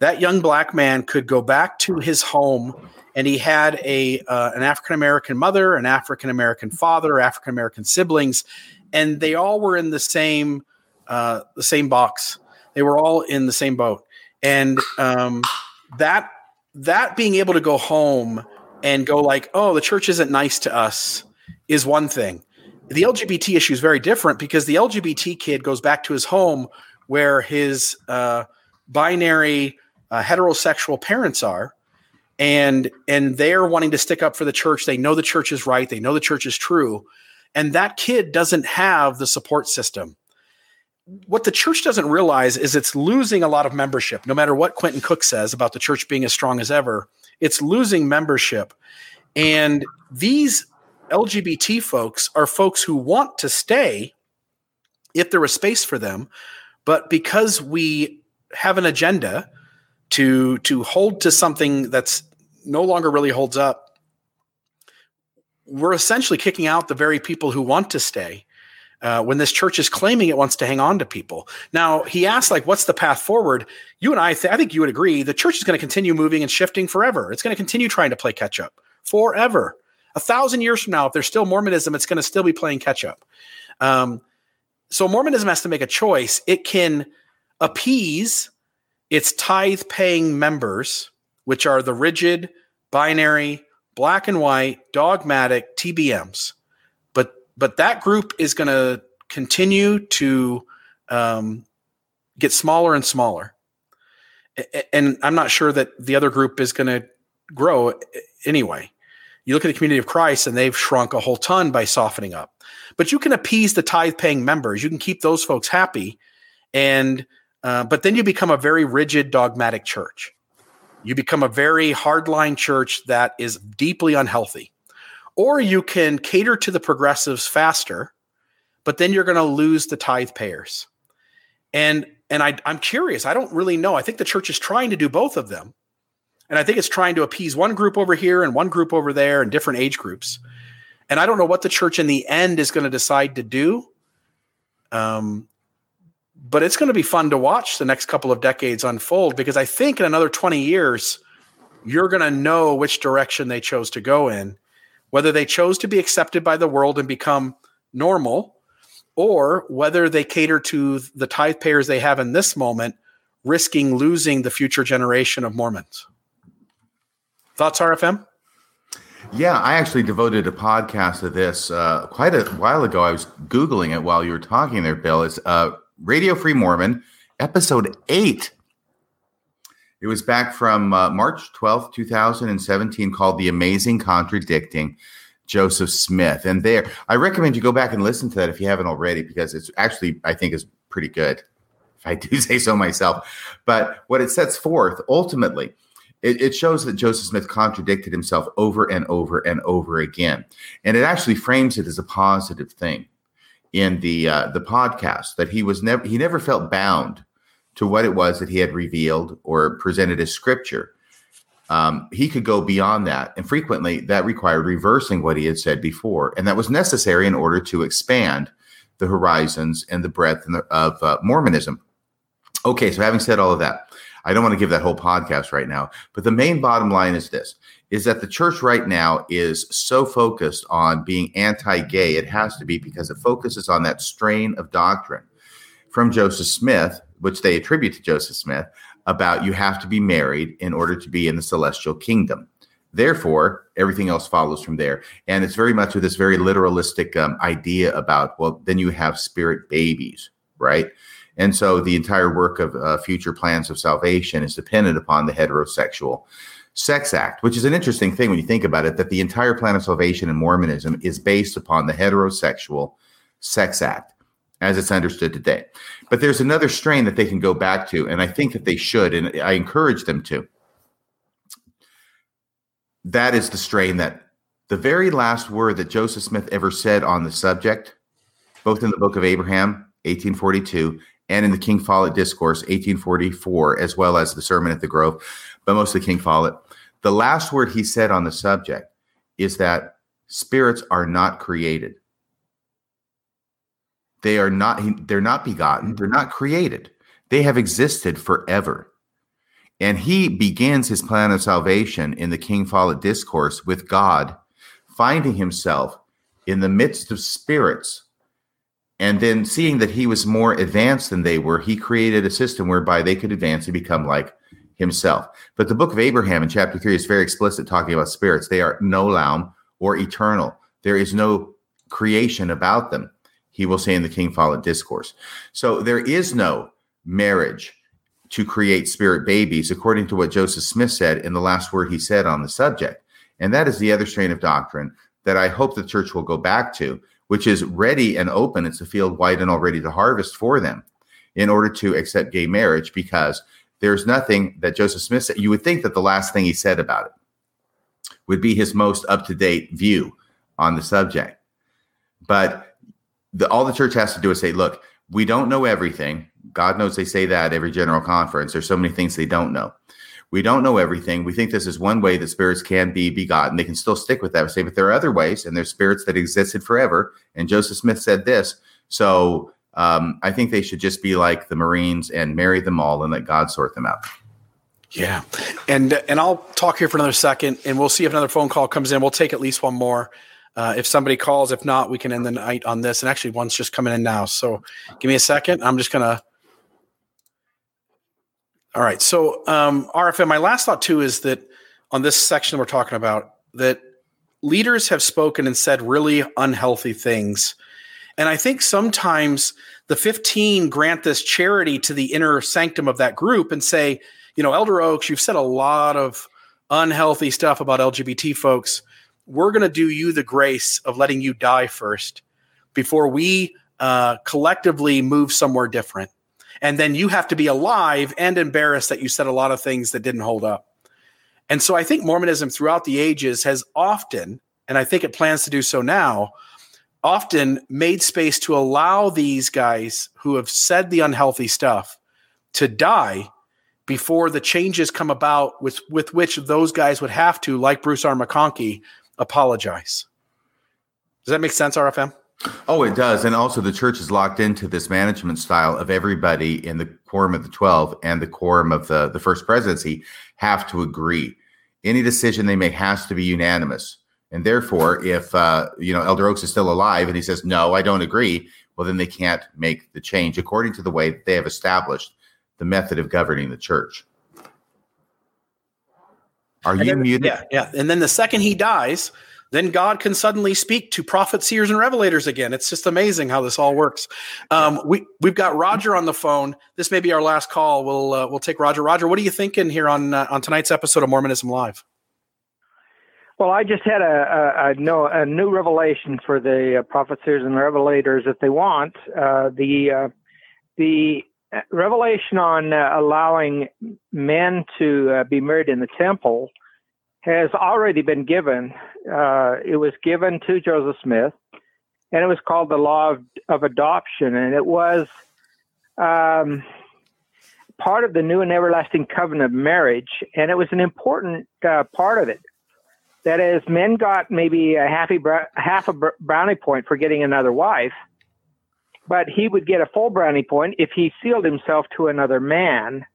that young black man could go back to his home and he had a uh, an African American mother, an African American father, African American siblings, and they all were in the same uh, the same box. They were all in the same boat, and um, that that being able to go home and go like, oh, the church isn't nice to us is one thing. The LGBT issue is very different because the LGBT kid goes back to his home where his uh, binary uh, heterosexual parents are, and and they're wanting to stick up for the church. They know the church is right. They know the church is true, and that kid doesn't have the support system. What the church doesn't realize is it's losing a lot of membership. No matter what Quentin Cook says about the church being as strong as ever, it's losing membership. And these LGBT folks are folks who want to stay if there was space for them, but because we have an agenda to to hold to something that's no longer really holds up, we're essentially kicking out the very people who want to stay. Uh, when this church is claiming it wants to hang on to people. Now he asked, like, what's the path forward? You and I, th- I think you would agree, the church is going to continue moving and shifting forever. It's going to continue trying to play catch up forever. A thousand years from now, if there's still Mormonism, it's going to still be playing catch up. Um, so Mormonism has to make a choice. It can appease its tithe paying members, which are the rigid, binary, black and white, dogmatic TBMs. But that group is going to continue to um, get smaller and smaller. And I'm not sure that the other group is going to grow anyway. You look at the community of Christ, and they've shrunk a whole ton by softening up. But you can appease the tithe paying members. You can keep those folks happy, and uh, but then you become a very rigid, dogmatic church. You become a very hardline church that is deeply unhealthy. Or you can cater to the progressives faster, but then you're going to lose the tithe payers. And and I, I'm curious. I don't really know. I think the church is trying to do both of them. And I think it's trying to appease one group over here and one group over there and different age groups. And I don't know what the church in the end is going to decide to do. Um, but it's going to be fun to watch the next couple of decades unfold because I think in another 20 years, you're going to know which direction they chose to go in, whether they chose to be accepted by the world and become normal, or whether they cater to the tithe payers they have in this moment, risking losing the future generation of Mormons. Thoughts, RFM? Yeah, I actually devoted a podcast to this uh, quite a while ago. I was Googling it while you were talking there, Bill. It's uh, Radio Free Mormon, episode eight. It was back from uh, March 12th, 2017, called The Amazing Contradicting Joseph Smith. And there, I recommend you go back and listen to that if you haven't already, because it's actually, I think, is pretty good, if I (laughs) do say so myself. But what it sets forth ultimately, it, it shows that Joseph Smith contradicted himself over and over and over again. And it actually frames it as a positive thing in the uh, the podcast that he was never he never felt bound to what it was that he had revealed or presented as scripture. Um, he could go beyond that, and frequently that required reversing what he had said before, and that was necessary in order to expand the horizons and the breadth of uh, Mormonism. Okay, so having said all of that, I don't want to give that whole podcast right now, but the main bottom line is this is that the church right now is so focused on being anti-gay it has to be because it focuses on that strain of doctrine from Joseph Smith, which they attribute to Joseph Smith, about you have to be married in order to be in the celestial kingdom. Therefore, everything else follows from there. And it's very much with this very literalistic um, idea about, well, then you have spirit babies, right? And so the entire work of uh, future plans of salvation is dependent upon the heterosexual sex act, which is an interesting thing when you think about it, that the entire plan of salvation in Mormonism is based upon the heterosexual sex act as it's understood today. But there's another strain that they can go back to, and I think that they should, and I encourage them to. That is the strain that the very last word that Joseph Smith ever said on the subject, both in the book of Abraham, 1842, and in the King Follett Discourse, 1844, as well as the Sermon at the Grove, but mostly King Follett. The last word he said on the subject is that spirits are not created. They are not they're not begotten, they're not created. They have existed forever. And he begins his plan of salvation in the King Follett discourse with God finding himself in the midst of spirits. And then seeing that he was more advanced than they were, he created a system whereby they could advance and become like himself. But the book of Abraham in chapter 3 is very explicit talking about spirits. They are gnolaum or eternal. There is no creation about them he will say in the King Follett Discourse. So there is no marriage to create spirit babies, according to what Joseph Smith said in the last word he said on the subject. And that is the other strain of doctrine that I hope the church will go back to, which is ready and open. It's a field wide and all ready to harvest for them in order to accept gay marriage because there's nothing that Joseph Smith said. You would think that the last thing he said about it would be his most up to date view on the subject. But the, all the church has to do is say, look, we don't know everything. God knows they say that every general conference. There's so many things they don't know. We don't know everything. We think this is one way that spirits can be begotten. They can still stick with that. Say, but there are other ways, and there's spirits that existed forever. And Joseph Smith said this. So um, I think they should just be like the Marines and marry them all and let God sort them out. Yeah, and and I'll talk here for another second, and we'll see if another phone call comes in. We'll take at least one more. Uh, if somebody calls, if not, we can end the night on this. And actually, one's just coming in now. So give me a second. I'm just going to. All right. So, um, RFM, my last thought too is that on this section we're talking about, that leaders have spoken and said really unhealthy things. And I think sometimes the 15 grant this charity to the inner sanctum of that group and say, you know, Elder Oaks, you've said a lot of unhealthy stuff about LGBT folks we're going to do you the grace of letting you die first before we uh, collectively move somewhere different. And then you have to be alive and embarrassed that you said a lot of things that didn't hold up. And so I think Mormonism throughout the ages has often, and I think it plans to do so now, often made space to allow these guys who have said the unhealthy stuff to die before the changes come about with, with which those guys would have to, like Bruce R. McConkie, apologize. Does that make sense, RFM? Oh, it does. And also, the church is locked into this management style of everybody in the quorum of the 12 and the quorum of the, the first presidency have to agree. Any decision they make has to be unanimous. And therefore, if uh, you know Elder Oaks is still alive and he says, no, I don't agree, well, then they can't make the change according to the way they have established the method of governing the church. Are you then, muted? Yeah, yeah. And then the second he dies, then God can suddenly speak to prophets, seers, and revelators again. It's just amazing how this all works. Um, we we've got Roger on the phone. This may be our last call. We'll uh, we'll take Roger. Roger, what are you thinking here on uh, on tonight's episode of Mormonism Live? Well, I just had a, a, a, no, a new revelation for the uh, prophets, seers, and revelators. If they want uh, the uh, the revelation on uh, allowing men to uh, be married in the temple has already been given. Uh, it was given to Joseph Smith, and it was called the Law of, of Adoption, and it was um, part of the new and everlasting covenant of marriage, and it was an important uh, part of it. That is, men got maybe a half a, half a brownie point for getting another wife but he would get a full brownie point if he sealed himself to another man.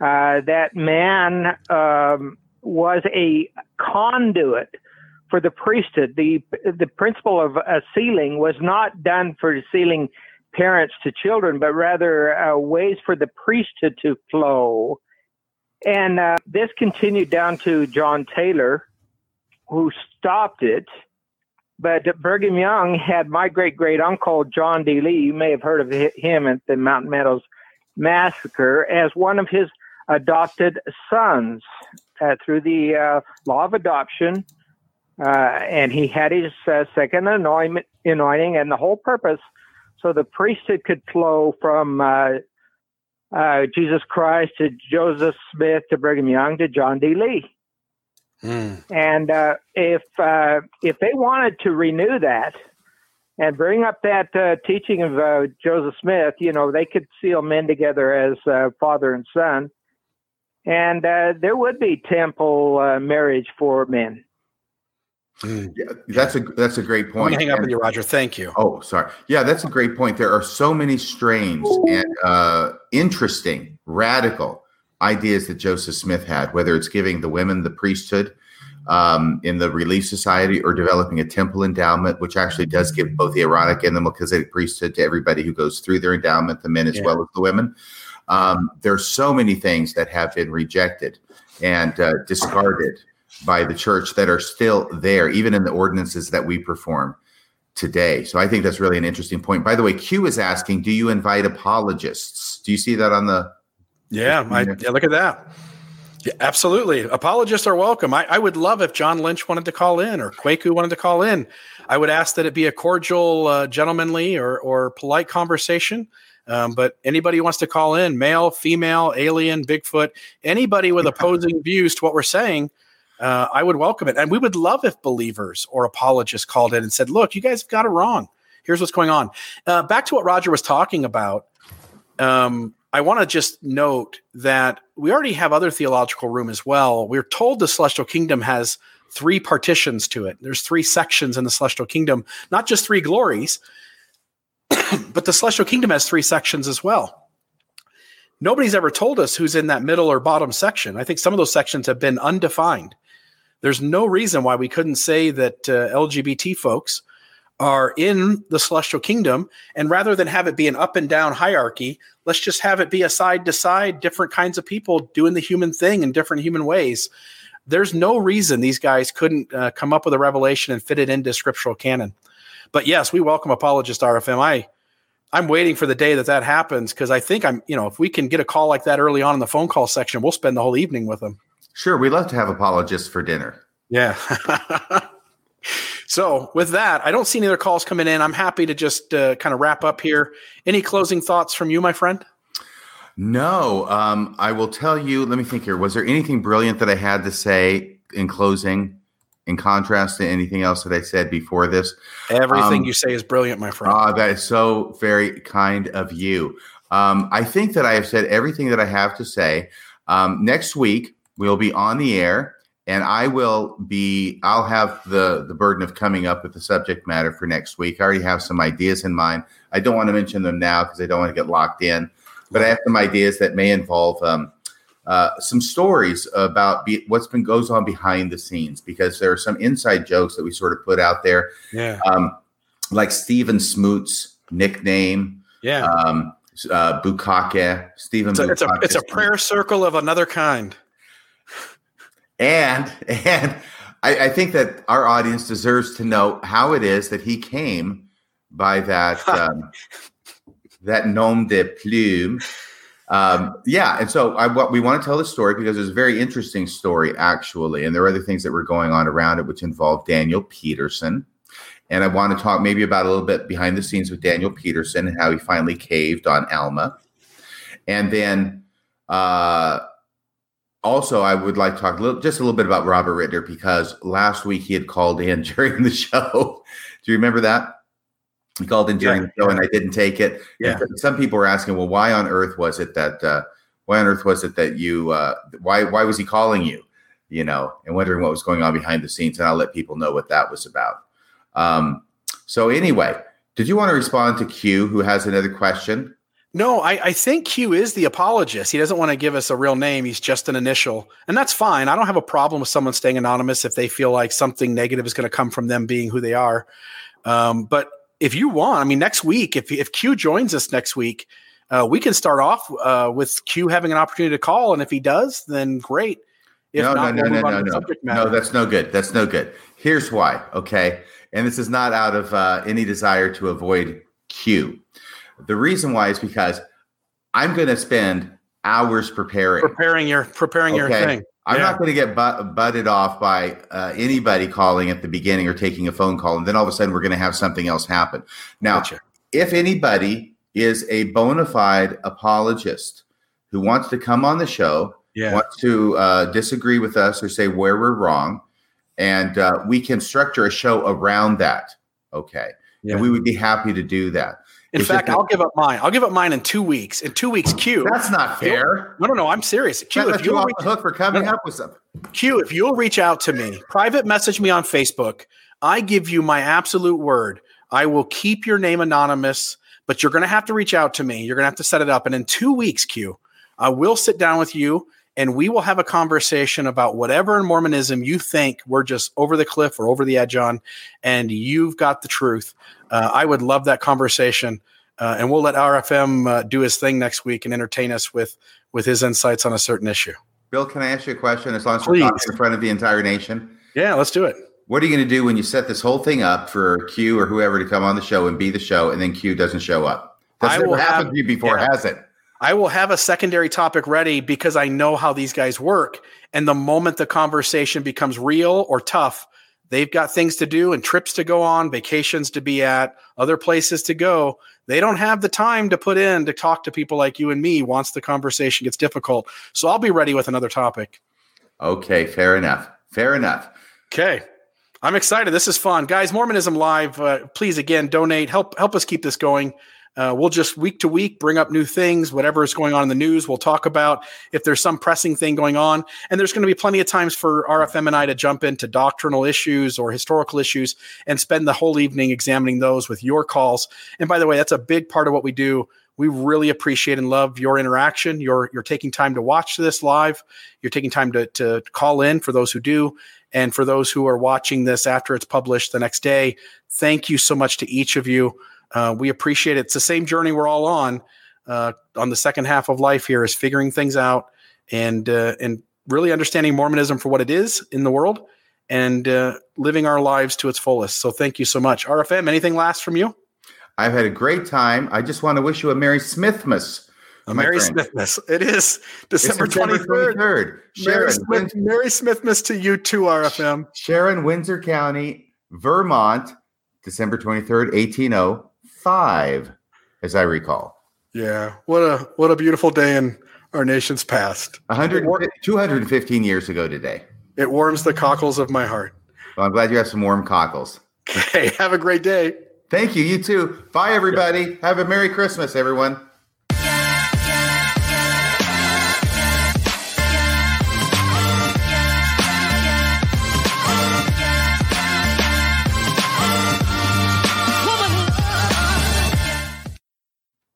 Uh, that man um, was a conduit for the priesthood. The the principle of a sealing was not done for sealing parents to children, but rather uh, ways for the priesthood to flow. And uh, this continued down to John Taylor, who stopped it. But Brigham Young had my great great uncle, John D. Lee. You may have heard of him at the Mountain Meadows Massacre as one of his adopted sons uh, through the uh, law of adoption. Uh, and he had his uh, second anointment, anointing, and the whole purpose so the priesthood could flow from uh, uh, Jesus Christ to Joseph Smith to Brigham Young to John D. Lee. Mm. And uh, if uh, if they wanted to renew that and bring up that uh, teaching of uh, Joseph Smith, you know, they could seal men together as uh, father and son, and uh, there would be temple marriage for men. Mm. Yeah, that's a that's a great point. hang up with you, Roger. Thank you. Oh, sorry. Yeah, that's a great point. There are so many strange and uh, interesting, radical ideas that Joseph Smith had, whether it's giving the women the priesthood um, in the Relief Society or developing a temple endowment, which actually does give both the Aaronic and the Melchizedek priesthood to everybody who goes through their endowment, the men as yeah. well as the women. Um, there's so many things that have been rejected and uh, discarded by the church that are still there, even in the ordinances that we perform today. So I think that's really an interesting point. By the way, Q is asking, do you invite apologists? Do you see that on the? Yeah, I, yeah look at that. Yeah, absolutely. Apologists are welcome. I, I, would love if John Lynch wanted to call in or Kwaku wanted to call in. I would ask that it be a cordial, uh, gentlemanly, or, or polite conversation. Um, but anybody who wants to call in, male, female, alien, Bigfoot, anybody with opposing views to what we're saying, uh, I would welcome it. And we would love if believers or apologists called in and said, look, you guys have got it wrong. Here's what's going on. Uh, back to what Roger was talking about. Um, I want to just note that we already have other theological room as well. We're told the celestial kingdom has three partitions to it. There's three sections in the celestial kingdom, not just three glories, (clears throat) but the celestial kingdom has three sections as well. Nobody's ever told us who's in that middle or bottom section. I think some of those sections have been undefined there's no reason why we couldn't say that uh, LGBT folks are in the celestial kingdom. And rather than have it be an up and down hierarchy, let's just have it be a side to side, different kinds of people doing the human thing in different human ways. There's no reason these guys couldn't uh, come up with a revelation and fit it into scriptural canon. But yes, we welcome apologist RFM. I, I'm waiting for the day that that happens because I think I'm, you know, if we can get a call like that early on in the phone call section, we'll spend the whole evening with them. Sure, we love to have apologists for dinner. Yeah. (laughs) so with that, I don't see any other calls coming in. I'm happy to just uh, kind of wrap up here. Any closing thoughts from you, my friend? No, um, I will tell you. Let me think here. Was there anything brilliant that I had to say in closing, in contrast to anything else that I said before this? Everything um, you say is brilliant, my friend. Uh, that is so very kind of you. Um, I think that I have said everything that I have to say. Um, next week, We'll be on the air and I will be I'll have the the burden of coming up with the subject matter for next week. I already have some ideas in mind. I don't want to mention them now because I don't want to get locked in, but I have some ideas that may involve um, uh, some stories about be, what's been goes on behind the scenes because there are some inside jokes that we sort of put out there. Yeah. Um, like Stephen Smoot's nickname. Yeah. Um, uh, Bukake, Stephen. It's a, it's a, it's a prayer circle of another kind. And and I, I, think that our audience deserves to know how it is that he came by that (laughs) um, that nom de plume. Um, yeah, and so I, what we want to tell the story because it's a very interesting story actually, and there are other things that were going on around it which involved Daniel Peterson. And I want to talk maybe about a little bit behind the scenes with Daniel Peterson and how he finally caved on Alma. And then uh, also, I would like to talk a little, just a little bit about Robert Ritner because last week he had called in (laughs) during the show. Do you remember that? He called in during yeah, the show yeah. and I didn't take it. Yeah. And some people were asking, well, why on earth was it that, uh, why on earth was it that you, uh, why, why was he calling you, you know, and wondering what was going on behind the scenes. And I'll let people know what that was about. Um, so anyway, did you want to respond to Q who has another question? No, I, I, think Q is the apologist. He doesn't want to give us a real name. He's just an initial. And that's fine. I don't have a problem with someone staying anonymous if they feel like something negative is going to come from them being who they are. Um, but if you want, I mean, next week, if if Q joins us next week, uh, we can start off uh, with Q having an opportunity to call, and if he does, then great. If no, not, no, we'll no, no, no, no, no. That's no good. That's no good. Here's why. Okay, and this is not out of uh, any desire to avoid Q. The reason why is because I'm going to spend hours preparing. preparing your preparing your thing. I'm Yeah. not going to get but- butted off by uh, anybody calling at the beginning or taking a phone call, and then all of a sudden we're going to have something else happen. Now, Gotcha. if anybody is a bona fide apologist who wants to come on the show, Yeah. wants to uh, disagree with us or say where we're wrong, and uh, we can structure a show around that. Okay, Yeah. and we would be happy to do that. In It's fact, I'll give up mine. I'll give up mine in two weeks. In two weeks, Q. That's not fair. No, no, no. I'm serious. Q, if you you'll off reach, the hook for coming No. up with something. Q, if you'll reach out to me, private message me on Facebook, I give you my absolute word. I will keep your name anonymous, but you're going to have to reach out to me. You're going to have to set it up. And in two weeks, Q, I will sit down with you and we will have a conversation about whatever in Mormonism you think we're just over the cliff or over the edge on, and you've got the truth. Uh, I would love that conversation. Uh, and we'll let RFM uh, do his thing next week and entertain us with with his insights on a certain issue. Bill, can I ask you a question? As long as we're talking in front of the entire nation, Yeah, let's do it. what are you going to do when you set this whole thing up for Q or whoever to come on the show and be the show, and then Q doesn't show up? That's I will happened have- to you before, yeah. has it? I will have a secondary topic ready because I know how these guys work. And the moment the conversation becomes real or tough, they've got things to do and trips to go on, vacations to be at, other places to go. They don't have the time to put in to talk to people like you and me once the conversation gets difficult. So I'll be ready with another topic. Okay, fair enough. Fair enough. Okay. I'm excited. This is fun. Guys, Mormonism Live, uh, please again donate. Help help us keep this going. Uh, we'll just week to week bring up new things, whatever is going on in the news. We'll talk about if there's some pressing thing going on. And there's going to be plenty of times for RFM and I to jump into doctrinal issues or historical issues and spend the whole evening examining those with your calls. And by the way, that's a big part of what we do. We really appreciate and love your interaction. You're you're taking time to watch this live. You're taking time to to call in for those who do. And for those who are watching this after it's published the next day, thank you so much to each of you. Uh, we appreciate it. It's the same journey we're all on uh, on the second half of life here is figuring things out and uh, and really understanding Mormonism for what it is in the world and uh, living our lives to its fullest. So thank you so much. RFM, anything last from you? I've had a great time. I just want to wish you a Merry Smithmas. A Merry friend. Smithmas. It is December 23rd. 23rd. Merry, Sharon, Smith, Merry Smithmas to you too, RFM. Sharon, Windsor County, Vermont, December 23rd, 1805, as I recall. Yeah. What a what a beautiful day in our nation's past. 100, 215 years ago today. It warms the cockles of my heart. Well, I'm glad you have some warm cockles. (laughs) Okay, have a great day. Thank you. You too. Bye, everybody. Have a Merry Christmas, everyone.